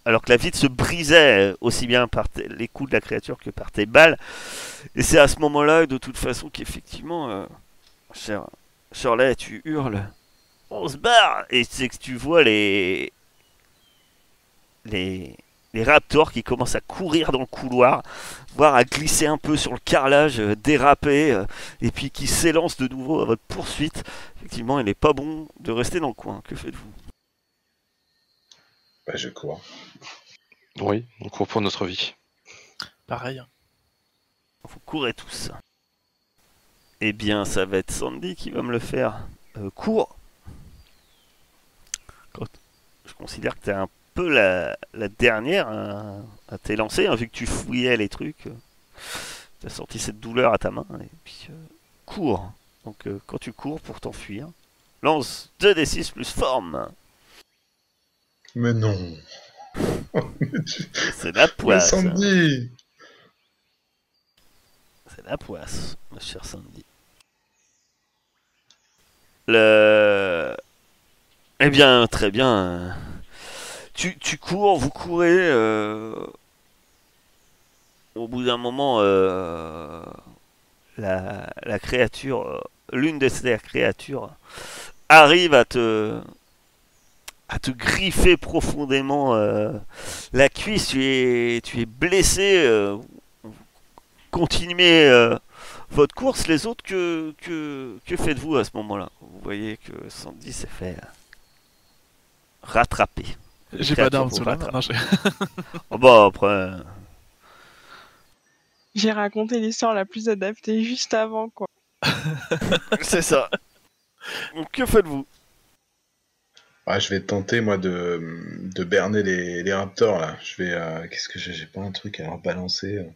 Alors que la vitre se brisait aussi bien par les coups de la créature que par tes balles. Et c'est à ce moment-là, de toute façon, qu'effectivement. Euh, cher, Shirley, tu hurles. On se barre Et c'est que tu vois les. Les. Les raptors qui commencent à courir dans le couloir, voire à glisser un peu sur le carrelage, euh, déraper, euh, et puis qui s'élancent de nouveau à votre poursuite. Effectivement, il n'est pas bon de rester dans le coin. Que faites-vous? Bah, je cours. Oui, on court pour notre vie. Pareil. Vous courez tous. Eh bien, ça va être Sandy qui va me le faire. Euh, cours. Quand- Je considère que tu es un peu la, la dernière à, à t'élancer, hein, vu que tu fouillais les trucs. Tu as senti cette douleur à ta main. Et puis, euh, cours. Donc, euh, quand tu cours pour t'enfuir, lance 2d6 plus forme. Mais non. C'est la poisse. hein. Sandy C'est la poisse, ma chère Sandy. Le... Eh bien, très bien. Tu, tu cours, vous courez. euh, Au bout d'un moment, euh, la, la créature, euh, l'une de ces créatures, arrive à te, à te griffer profondément euh, la cuisse. Tu es, tu es blessé. euh, continuez euh, votre course, les autres, que, que, que faites-vous à ce moment-là? Vous voyez que Sandy s'est fait rattraper. J'ai pas d'arme sous la main. Oh bah après, J'ai raconté l'histoire la plus adaptée juste avant, quoi. c'est ça. Donc que faites-vous? Ah, je vais tenter, moi, de, de berner les, les raptors, là. Je vais... euh, Qu'est-ce que j'ai J'ai pas un truc à leur balancer euh.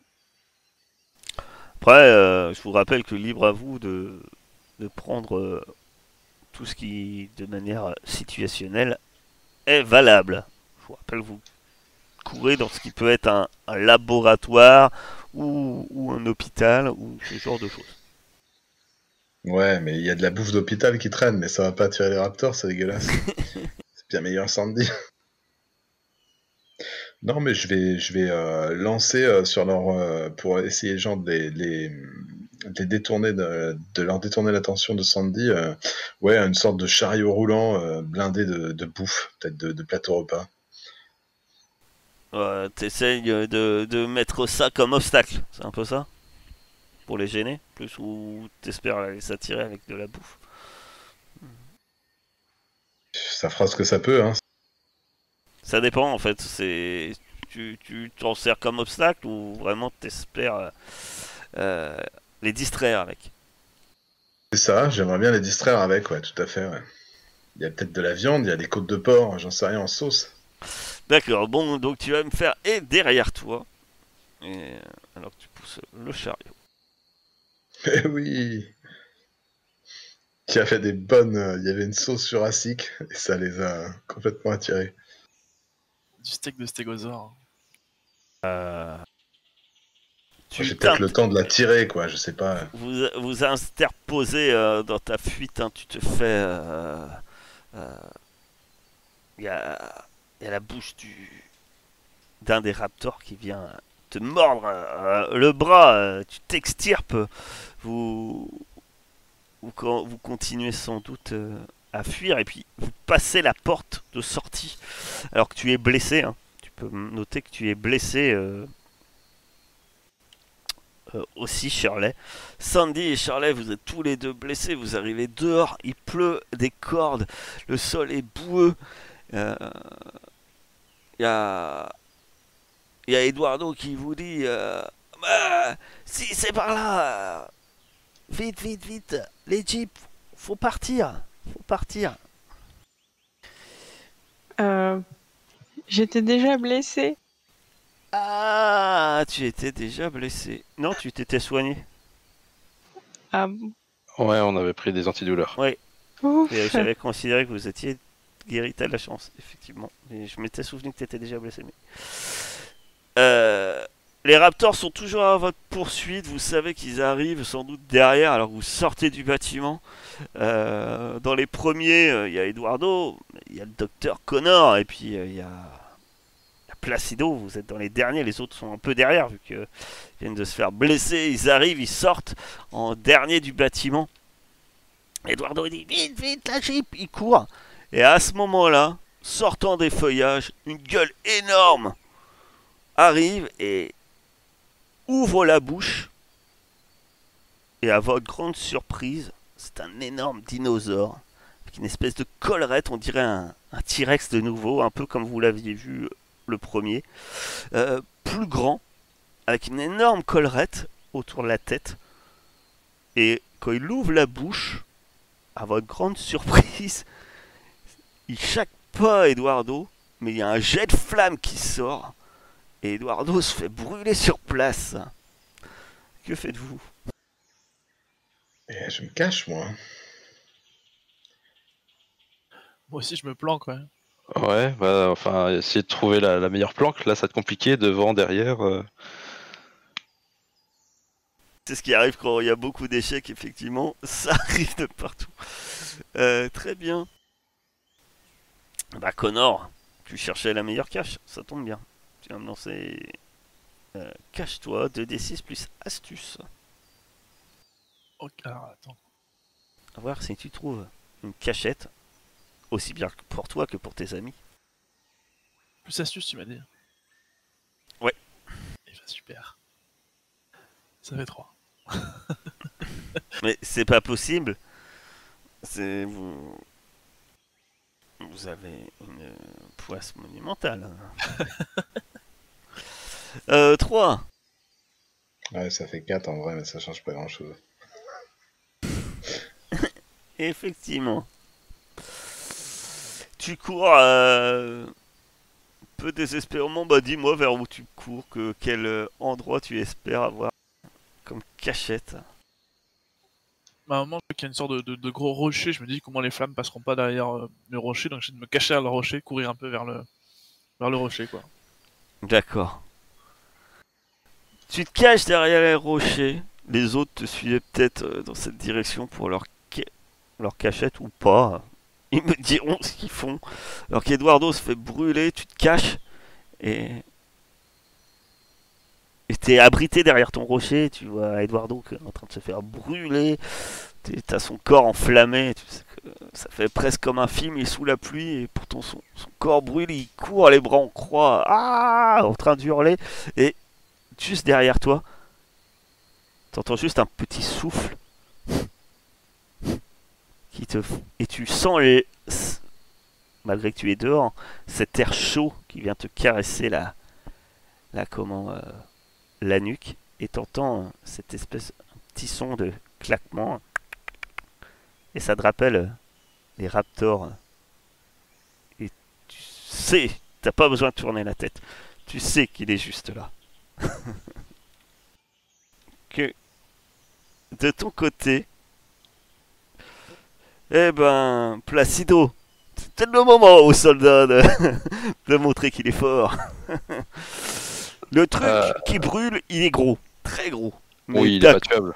Après, euh, je vous rappelle que libre à vous de, de prendre euh, tout ce qui, de manière situationnelle, est valable. Je vous rappelle, vous courez dans ce qui peut être un, un laboratoire ou, ou un hôpital ou ce genre de choses. Ouais, mais il y a de la bouffe d'hôpital qui traîne, mais ça va pas attirer les raptors, c'est dégueulasse. c'est bien meilleur Sandy. non, mais je vais, je vais euh, lancer euh, sur leur. euh, pour essayer, genre, de les, les, de les détourner, de, de leur détourner l'attention de Sandy. ouais, une sorte de chariot roulant blindé de, de bouffe, peut-être de, plateau repas. Euh, T'essayes de, de mettre ça comme obstacle, c'est un peu ça? Pour les gêner Plus ou t'espères les attirer avec de la bouffe Ça fera ce que ça peut, hein. Ça dépend en fait, c'est tu tu t'en sers comme obstacle ou vraiment t'espères euh, euh, les distraire avec. C'est ça, j'aimerais bien les distraire avec, ouais, tout à fait, ouais. Il y a peut-être de la viande, il y a des côtes de porc, j'en sais rien, en sauce. D'accord, bon donc tu vas me faire et derrière toi. Et euh, alors que tu pousses le chariot. Eh oui Qui a fait des bonnes... euh, Il y avait une sauce jurassique, et ça les a complètement attirés. Du steak de stégosaure. Euh, J'ai peut-être le temps de la tirer, quoi, je sais pas. vous vous interposez euh, dans ta fuite, hein, tu te fais. euh, euh, Il y, a, il y a la bouche du d'un des raptors qui vient mordre euh, le bras, euh, tu t'extirpes, vous, vous, con- vous continuez sans doute euh, à fuir et puis vous passez la porte de sortie alors que tu es blessé. hein. Tu peux noter que tu es blessé euh, euh, aussi, Shirley. Sandy et Shirley, vous êtes tous les deux blessés, vous arrivez dehors, il pleut des cordes, le sol est boueux. Euh, Il y a. Il y a Eduardo qui vous dit euh, Bah, Si, c'est par là Vite, vite, vite Les jeeps Faut partir Faut partir Euh, J'étais déjà blessée. Ah, tu étais déjà blessé. Non, tu t'étais soigné. Ah bon Ouais, on avait pris des antidouleurs. Et J'avais considéré que vous étiez guéri, t'as de la chance, effectivement. Et je m'étais souvenu que t'étais déjà blessé. Mais... Euh, les Raptors sont toujours à votre poursuite. Vous savez qu'ils arrivent sans doute derrière alors vous sortez du bâtiment. Euh, dans les premiers, euh, il y a Eduardo, il y a le docteur Connor et puis il y a Placido. Vous êtes dans les derniers, les autres sont un peu derrière vu qu'ils viennent de se faire blesser. Ils arrivent, ils sortent en dernier du bâtiment. Eduardo dit vite, vite, la jeep, il court. Et à ce moment-là, sortant des feuillages, une gueule énorme arrive et ouvre la bouche. Et à votre grande surprise, c'est un énorme dinosaure avec une espèce de collerette, on dirait un, un T-Rex de nouveau, un peu comme vous l'aviez vu euh, le premier. Euh, plus grand, avec une énorme collerette autour de la tête. Et quand il ouvre la bouche, à votre grande surprise, il chaque pas Eduardo, mais il y a un jet de flamme qui sort. Et Eduardo se fait brûler sur place. Que faites-vous? Et je me cache, moi. Moi aussi, je me planque, ouais. Ouais, bah, enfin, essayer de trouver la, la meilleure planque. Là, ça va être compliqué, devant, derrière. euh. C'est ce qui arrive quand il y a beaucoup d'échecs, effectivement. Ça arrive de partout. Euh, très bien. Bah, Connor, tu cherchais la meilleure cache. Ça tombe bien. Tu vas me lancer. euh, Cache-toi, 2d6 plus astuce. Ok, alors attends. Voir si tu trouves une cachette. Aussi bien pour toi que pour tes amis. Plus astuce, tu m'as dit. Ouais. Et bah, super. Ça fait 3. Mais c'est pas possible. C'est vous. Vous avez une poisse monumentale. euh, 3. Ouais, ça fait 4 en vrai, mais ça change pas grand chose. Effectivement. Tu cours euh, peu désespérément. Bah dis-moi vers où tu cours, que quel euh, endroit tu espères avoir comme cachette. Bah, à un moment, je vois qu'il y a une sorte de, de- de gros rocher. Je me dis comment les flammes passeront pas derrière euh, le rocher. Donc, j'essaie de me cacher à le rocher, courir un peu vers le, vers le rocher, quoi. D'accord. Tu te caches derrière les rochers. Les autres te suivaient peut-être euh, dans cette direction pour leur, ca- leur cachette ou pas. Ils me diront ce qu'ils font. Alors qu'Eduardo se fait brûler, tu te caches et. Et t'es abrité derrière ton rocher, tu vois Eduardo qui est en train de se faire brûler, t'as son corps enflammé, ça fait presque comme un film, il est sous la pluie et pourtant son, corps brûle, il court les bras en croix, ah, en train d'hurler, et juste derrière toi, t'entends juste un petit souffle qui te et tu sens les malgré que tu es dehors cet air chaud qui vient te caresser la la comment euh, la nuque et t'entends euh, cette espèce un petit son de claquement et ça te rappelle euh, les raptors. Et tu sais t'as pas besoin de tourner la tête. Tu sais qu'il est juste là que de ton côté eh ben Placido c'est peut-être le moment aux soldats de, de montrer qu'il est fort le truc Euh. qui brûle il est gros très gros Mais Oui, il est pas tuable.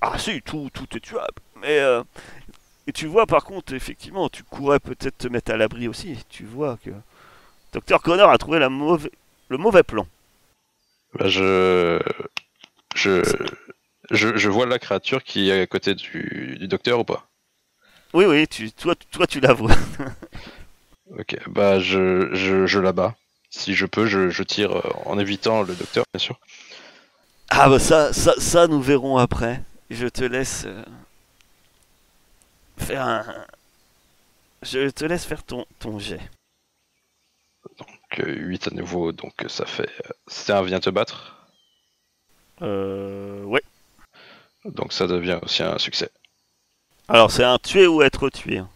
ah si, tout, tout est tuable. Mais euh, et tu vois par contre, effectivement, tu courais peut-être te mettre à l'abri aussi. Tu vois que Docteur Connor a trouvé la le mauvais plan. Bah, je... Je... je. Je vois la créature qui est à côté du, du docteur ou pas? Oui, oui, tu, toi, toi tu la vois. Ok, bah je, je, je la bats. Si je peux, je, je tire euh, en évitant le docteur, bien sûr. Ah bah ça, ça, ça nous verrons après. Je te laisse euh, faire un... Je te laisse faire ton, ton jet. Donc 8 à nouveau, donc ça fait. euh, C'est un vient te battre. Euh, ouais. Donc ça devient aussi un succès. Alors c'est un tuer ou être tué. hein.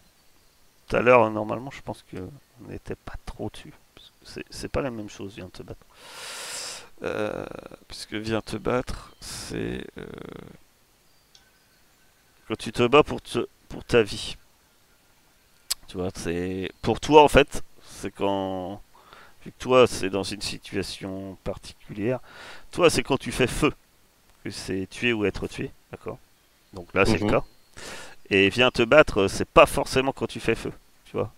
Tout à l'heure, normalement, je pense que on n'était pas trop dessus. c'est pas la même chose, viens te battre. Euh, puisque viens te battre, c'est. euh, Quand tu te bats pour, te, pour ta vie. Tu vois, c'est. Pour toi, en fait, c'est quand. Vu que toi, c'est dans une situation particulière. Toi, c'est quand tu fais feu. Que c'est tuer ou être tué. D'accord? Donc là, c'est Mhm. le cas. Et viens te battre, c'est pas forcément quand tu fais feu. Tu vois?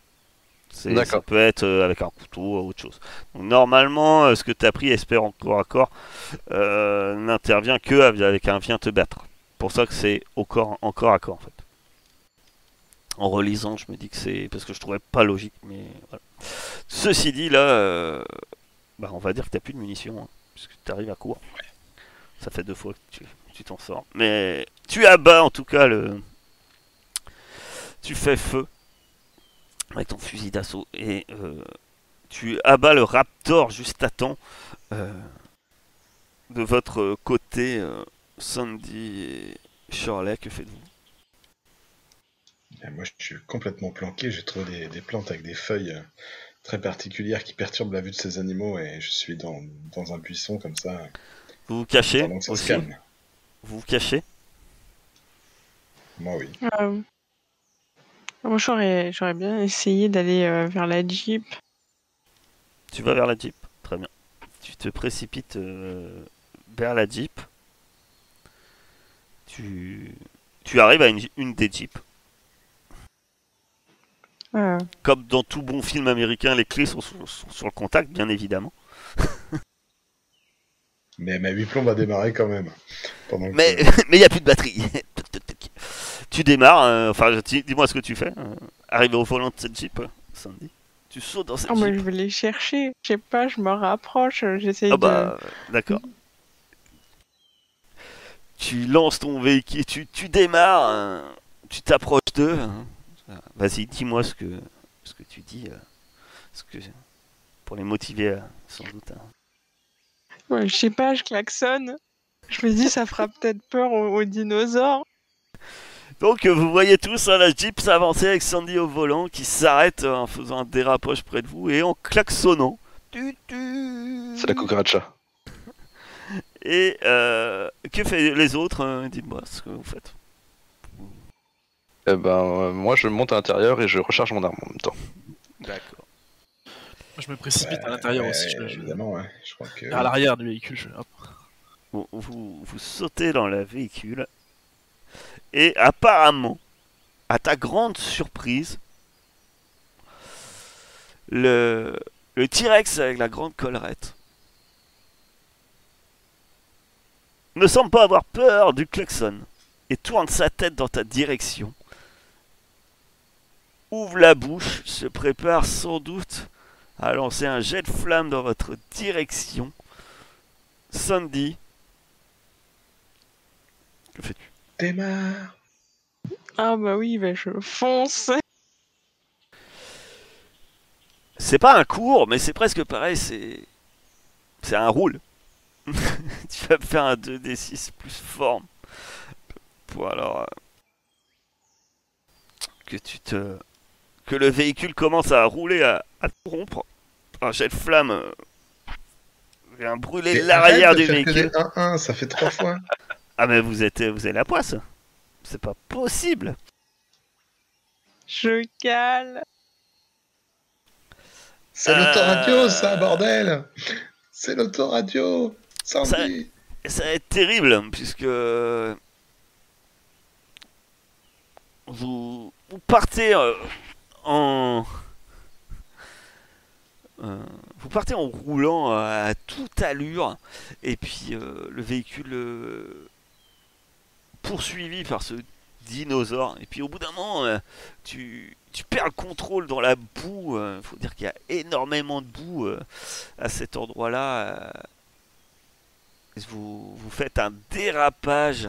Ça peut être euh, avec un couteau ou autre chose. Donc, normalement, euh, ce que tu as pris, espère en corps à corps, euh, n'intervient que av- avec un viens te battre. Pour ça que c'est au corps, en corps à corps en fait. En relisant, je me dis que c'est parce que je trouvais pas logique, mais voilà. Ceci dit, là, euh, bah, on va dire que t'as plus de munitions, hein, puisque tu arrives à court. Ça fait deux fois que tu tu t'en sors. Mais tu abats en tout cas le. Tu fais feu avec ton fusil d'assaut et euh, tu abats le raptor juste à temps. euh, de votre côté, Sandy et Shirley, que faites-vous? Et moi, je suis complètement planqué. J'ai trouvé des, des plantes avec des feuilles euh, très particulières qui perturbent la vue de ces animaux et je suis dans, dans un buisson comme ça. Vous vous cachez aussi. Vous vous cachez Moi, oui. Euh, Moi, j'aurais, j'aurais bien essayé d'aller euh, vers la Jeep. Tu vas vers la Jeep Très bien. Tu te précipites euh, vers la Jeep. Tu, tu arrives à une, une des Jeeps. Comme dans tout bon film américain, les clés sont sur, sont sur le contact, bien évidemment. Mais ma 8 plombs va démarrer quand même. Pendant que- Mais il n'y a plus de batterie. Tu démarres, euh, enfin dis- dis-moi ce que tu fais. euh, arrivé au volant de cette Jeep, euh, Sandy. Tu sautes dans cette Oh, moi, Jeep. je vais les chercher. Je sais pas, je me rapproche. euh, J'essaye Ah bah, de. d'accord. Tu lances ton véhicule, tu, tu démarres, tu t'approches d'eux. hein. Vas-y, dis-moi ce que, ce que tu dis. euh, ce que, pour les motiver, euh, sans doute. hein. Ouais, je sais pas, je klaxonne. Je me dis, ça fera peut-être peur aux, aux dinosaures. Donc, euh, vous voyez tous hein, la Jeep s'avancer avec Sandy au volant qui s'arrête euh, en faisant un dérapage près de vous et en klaxonnant. Tu, tu. C'est la cucaracha. Et euh, que fait les autres hein, Dites-moi ce que vous faites. Eh ben, euh, moi je monte à l'intérieur et je recharge mon arme en même temps. D'accord. Moi, je me précipite Ouais, à l'intérieur ouais, aussi. Je, je- Évidemment, ouais. Je crois que. vers l'arrière du véhicule. je- hop. Vous, vous, vous sautez dans le véhicule et apparemment, à ta grande surprise, le, le T-Rex avec la grande collerette ne semble pas avoir peur du klaxon et tourne sa tête dans ta direction. Ouvre la bouche, se prépare sans doute à lancer un jet de flamme dans votre direction. Sandy, que fais-tu? Démarre Ah bah oui, bah je fonce. C'est pas un cours, mais c'est presque pareil, c'est. C'est un roule. tu vas me faire un 2d6 plus forme. Pour alors. euh, Que tu te. Que le véhicule commence à rouler, à, à te rompre. Un jet de flamme. euh, vient brûler l'arrière du véhicule. des 1-1, ça fait trois fois. Ah, mais vous êtes, vous avez la poisse. C'est pas possible. Je cale. C'est Euh, l'autoradio, ça, bordel C'est l'autoradio Sandy ça va être terrible puisque vous, vous partez euh, en euh, vous partez en roulant à toute allure. Et puis euh, le véhicule euh, poursuivi par ce dinosaure. Et puis au bout d'un moment euh, tu, perds le contrôle dans la boue il faut dire qu'il y a énormément de boue euh, à cet endroit là vous, faites un dérapage.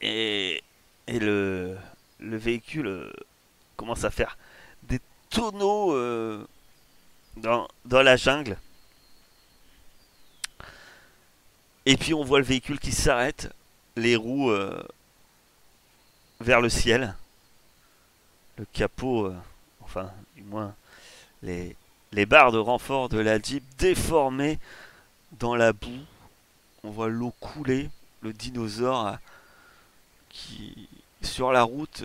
Et, le, le véhicule euh, commence à faire des tonneaux euh, dans, dans la jungle. Et puis on voit le véhicule qui s'arrête, les roues euh, vers le ciel, le capot, euh, enfin du moins les, barres de renfort de la Jeep déformées dans la boue. On voit l'eau couler, le dinosaure qui sur la route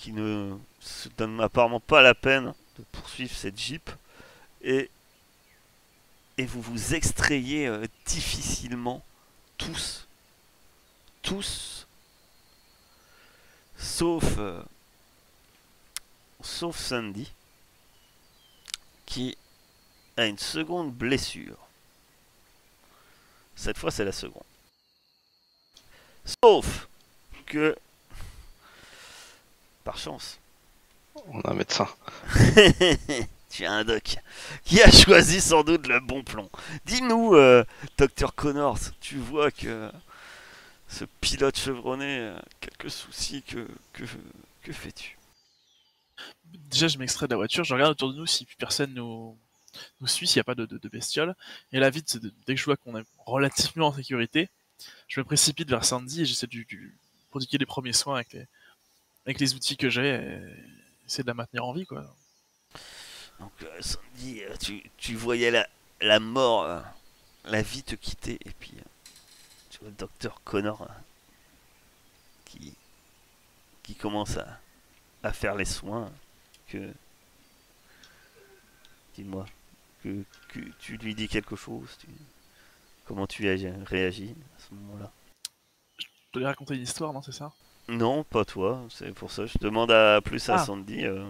qui ne se donne apparemment pas la peine de poursuivre cette Jeep et et vous vous extrayez euh, difficilement tous tous sauf euh, sauf Sandy qui a une seconde blessure. Cette fois, c'est la seconde. Sauf que, par chance, On a un médecin. tu as un doc qui a choisi sans doute le bon plomb. Dis-nous, euh, docteur Connors, tu vois que ce pilote chevronné a quelques soucis. Que, que, que fais-tu? Déjà, je m'extrais de la voiture, je regarde autour de nous si plus personne nous, nous suit, s'il n'y a pas de, de, de bestioles. Et là, vite, de- dès que je vois qu'on est relativement en sécurité, je me précipite vers Sandy et j'essaie de lui prodiguer les premiers soins avec les, avec les outils que j'ai et essayer de la maintenir en vie, quoi. Donc, euh, Sandy, euh, tu, tu voyais la, la mort, euh, la vie te quitter, et puis euh, tu vois le docteur Connor euh, qui, qui commence à, à faire les soins. Que. Dis-moi, que, que tu lui dis quelque chose tu- Comment tu agi- réagis à ce moment-là? Je lui raconter une histoire, non, c'est ça? Non, pas toi, c'est pour ça. Je demande à, plus à Ah. Sandy euh,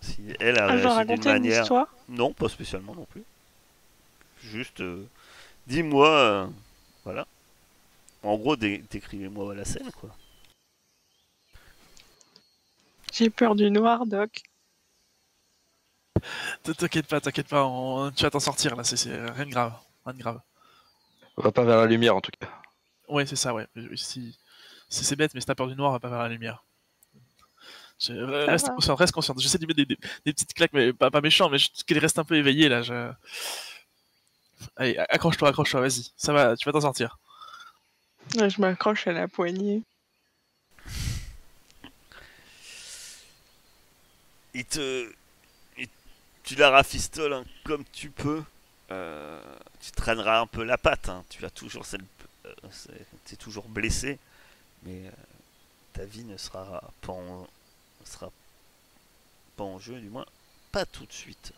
si elle a Ah, dois réagi d'une une manière. histoire Non, pas spécialement non plus. Juste, euh, dis-moi, euh, voilà. En gros, dé- décrivez-moi la scène, quoi. J'ai peur du noir, Doc. T'inquiète pas, t'inquiète pas, on- tu vas t'en sortir là, c'est c'est rien de grave. Rien de grave. On va pas vers la lumière en tout cas. Ouais, c'est ça, ouais. Si c'est bête, mais si t'as peur du noir, va pas vers la lumière. Je- reste va. consciente, reste consciente. J'essaie de lui mettre des, des- des petites claques, mais pas, pas méchant, mais je- qu'elle reste un peu éveillée là. Je... Allez, accroche-toi, accroche-toi, vas-y. Ça va, tu vas t'en sortir. Je m'accroche à la poignée. Il te. il- Tu la rafistoles hein, comme tu peux. Euh, tu traîneras un peu la patte. hein. Tu as toujours cette. euh, c'est- T'es toujours blessé. Mais euh, ta vie ne sera pas en. sera pas en jeu, du moins. Pas tout de suite.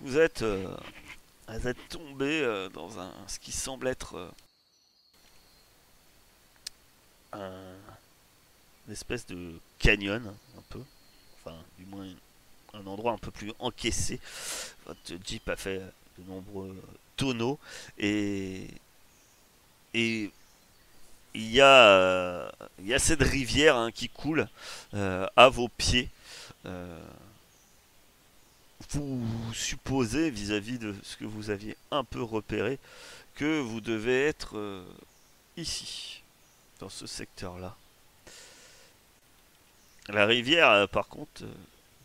Vous êtes. euh, vous êtes tombé euh, dans un. ce qui semble être. un. une espèce de canyon, un peu enfin du moins un endroit un peu plus encaissé. Votre Jeep a fait de nombreux tonneaux et et il y a euh, il y a cette rivière hein, qui coule euh, à vos pieds. Euh, vous supposez vis-à-vis de ce que vous aviez un peu repéré que vous devez être ici dans ce secteur-là. La rivière, par contre,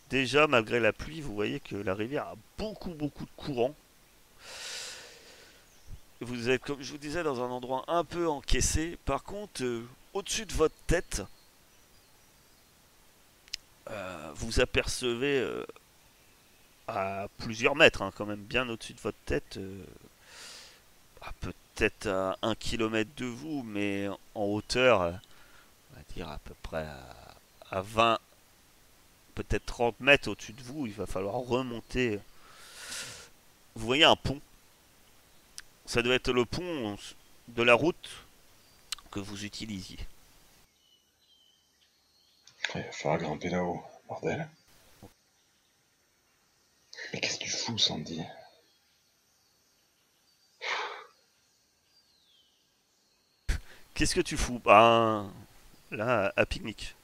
déjà malgré la pluie, vous voyez que la rivière a beaucoup beaucoup de courant. Vous êtes, comme je vous disais, dans un endroit un peu encaissé. Par contre, euh, au-dessus de votre tête, euh, vous apercevez euh, à plusieurs mètres, hein, quand même bien au-dessus de votre tête, à peut-être à un kilomètre de vous, mais en hauteur, on va dire à peu près à 20, peut-être 30 mètres au-dessus de vous, il va falloir remonter. Vous voyez un pont. Ça doit être le pont de la route que vous utilisiez. Il va falloir grimper là-haut, bordel. Mais qu'est-ce que tu fous, Sandy? Qu'est-ce que tu fous Ben, là, à pique-nique?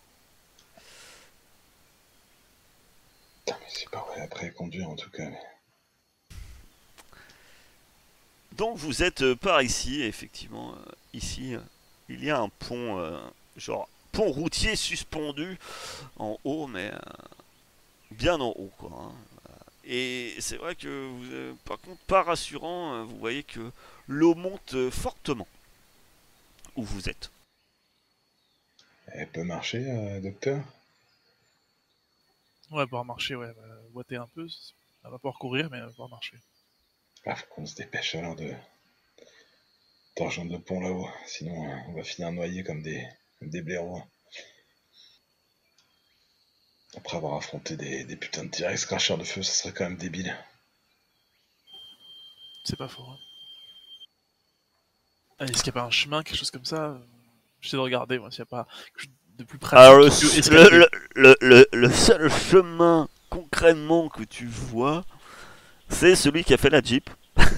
Putain, mais c'est pas vrai après conduire en tout cas. Mais... Donc vous êtes euh, par ici, effectivement, euh, ici, euh, il y a un pont, euh, genre pont routier suspendu en haut, mais euh, bien en haut, quoi. hein. Et c'est vrai que, vous, euh, par contre, pas rassurant, vous voyez que l'eau monte fortement où vous êtes. Elle peut marcher, euh, docteur? Ouais, pouvoir marcher, ouais, boiter un peu. Elle va pouvoir courir, mais elle va pouvoir marcher. Ah, faut qu'on se dépêche alors de de rejoindre le pont là-haut. Sinon, euh, on va finir noyés comme des, comme des blaireaux. Après avoir affronté des, des putains de T-Rex cracheurs de feu, ça serait quand même débile. C'est pas faux. hein. Ah, Est-ce qu'il n'y a pas un chemin, quelque chose comme ça? J'essaie de regarder, moi, s'il n'y a pas de plus pratique. Alors le, que le, escalader. le, le, le- le seul chemin concrètement que tu vois, c'est celui qui a fait la Jeep.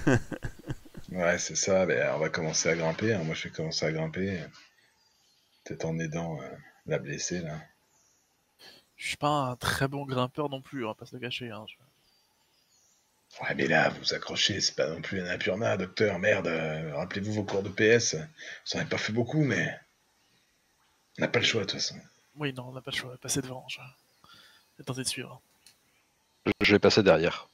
Ouais, c'est ça. Ben, on va commencer à grimper. hein. Moi, je vais commencer à grimper. Peut-être en aidant euh, la blessée, là. Je suis pas un très bon grimpeur non plus, on va pas se le cacher. Hein. je- Ouais, mais là, vous vous accrochez. C'est pas non plus un impurna, docteur. Merde. euh, Rappelez-vous vos cours de PS. Vous en avez pas fait beaucoup, mais... On n'a pas le choix, de toute façon. Oui, non, on n'a pas le choix, passer devant. Je... je vais tenter de suivre. Je vais passer derrière.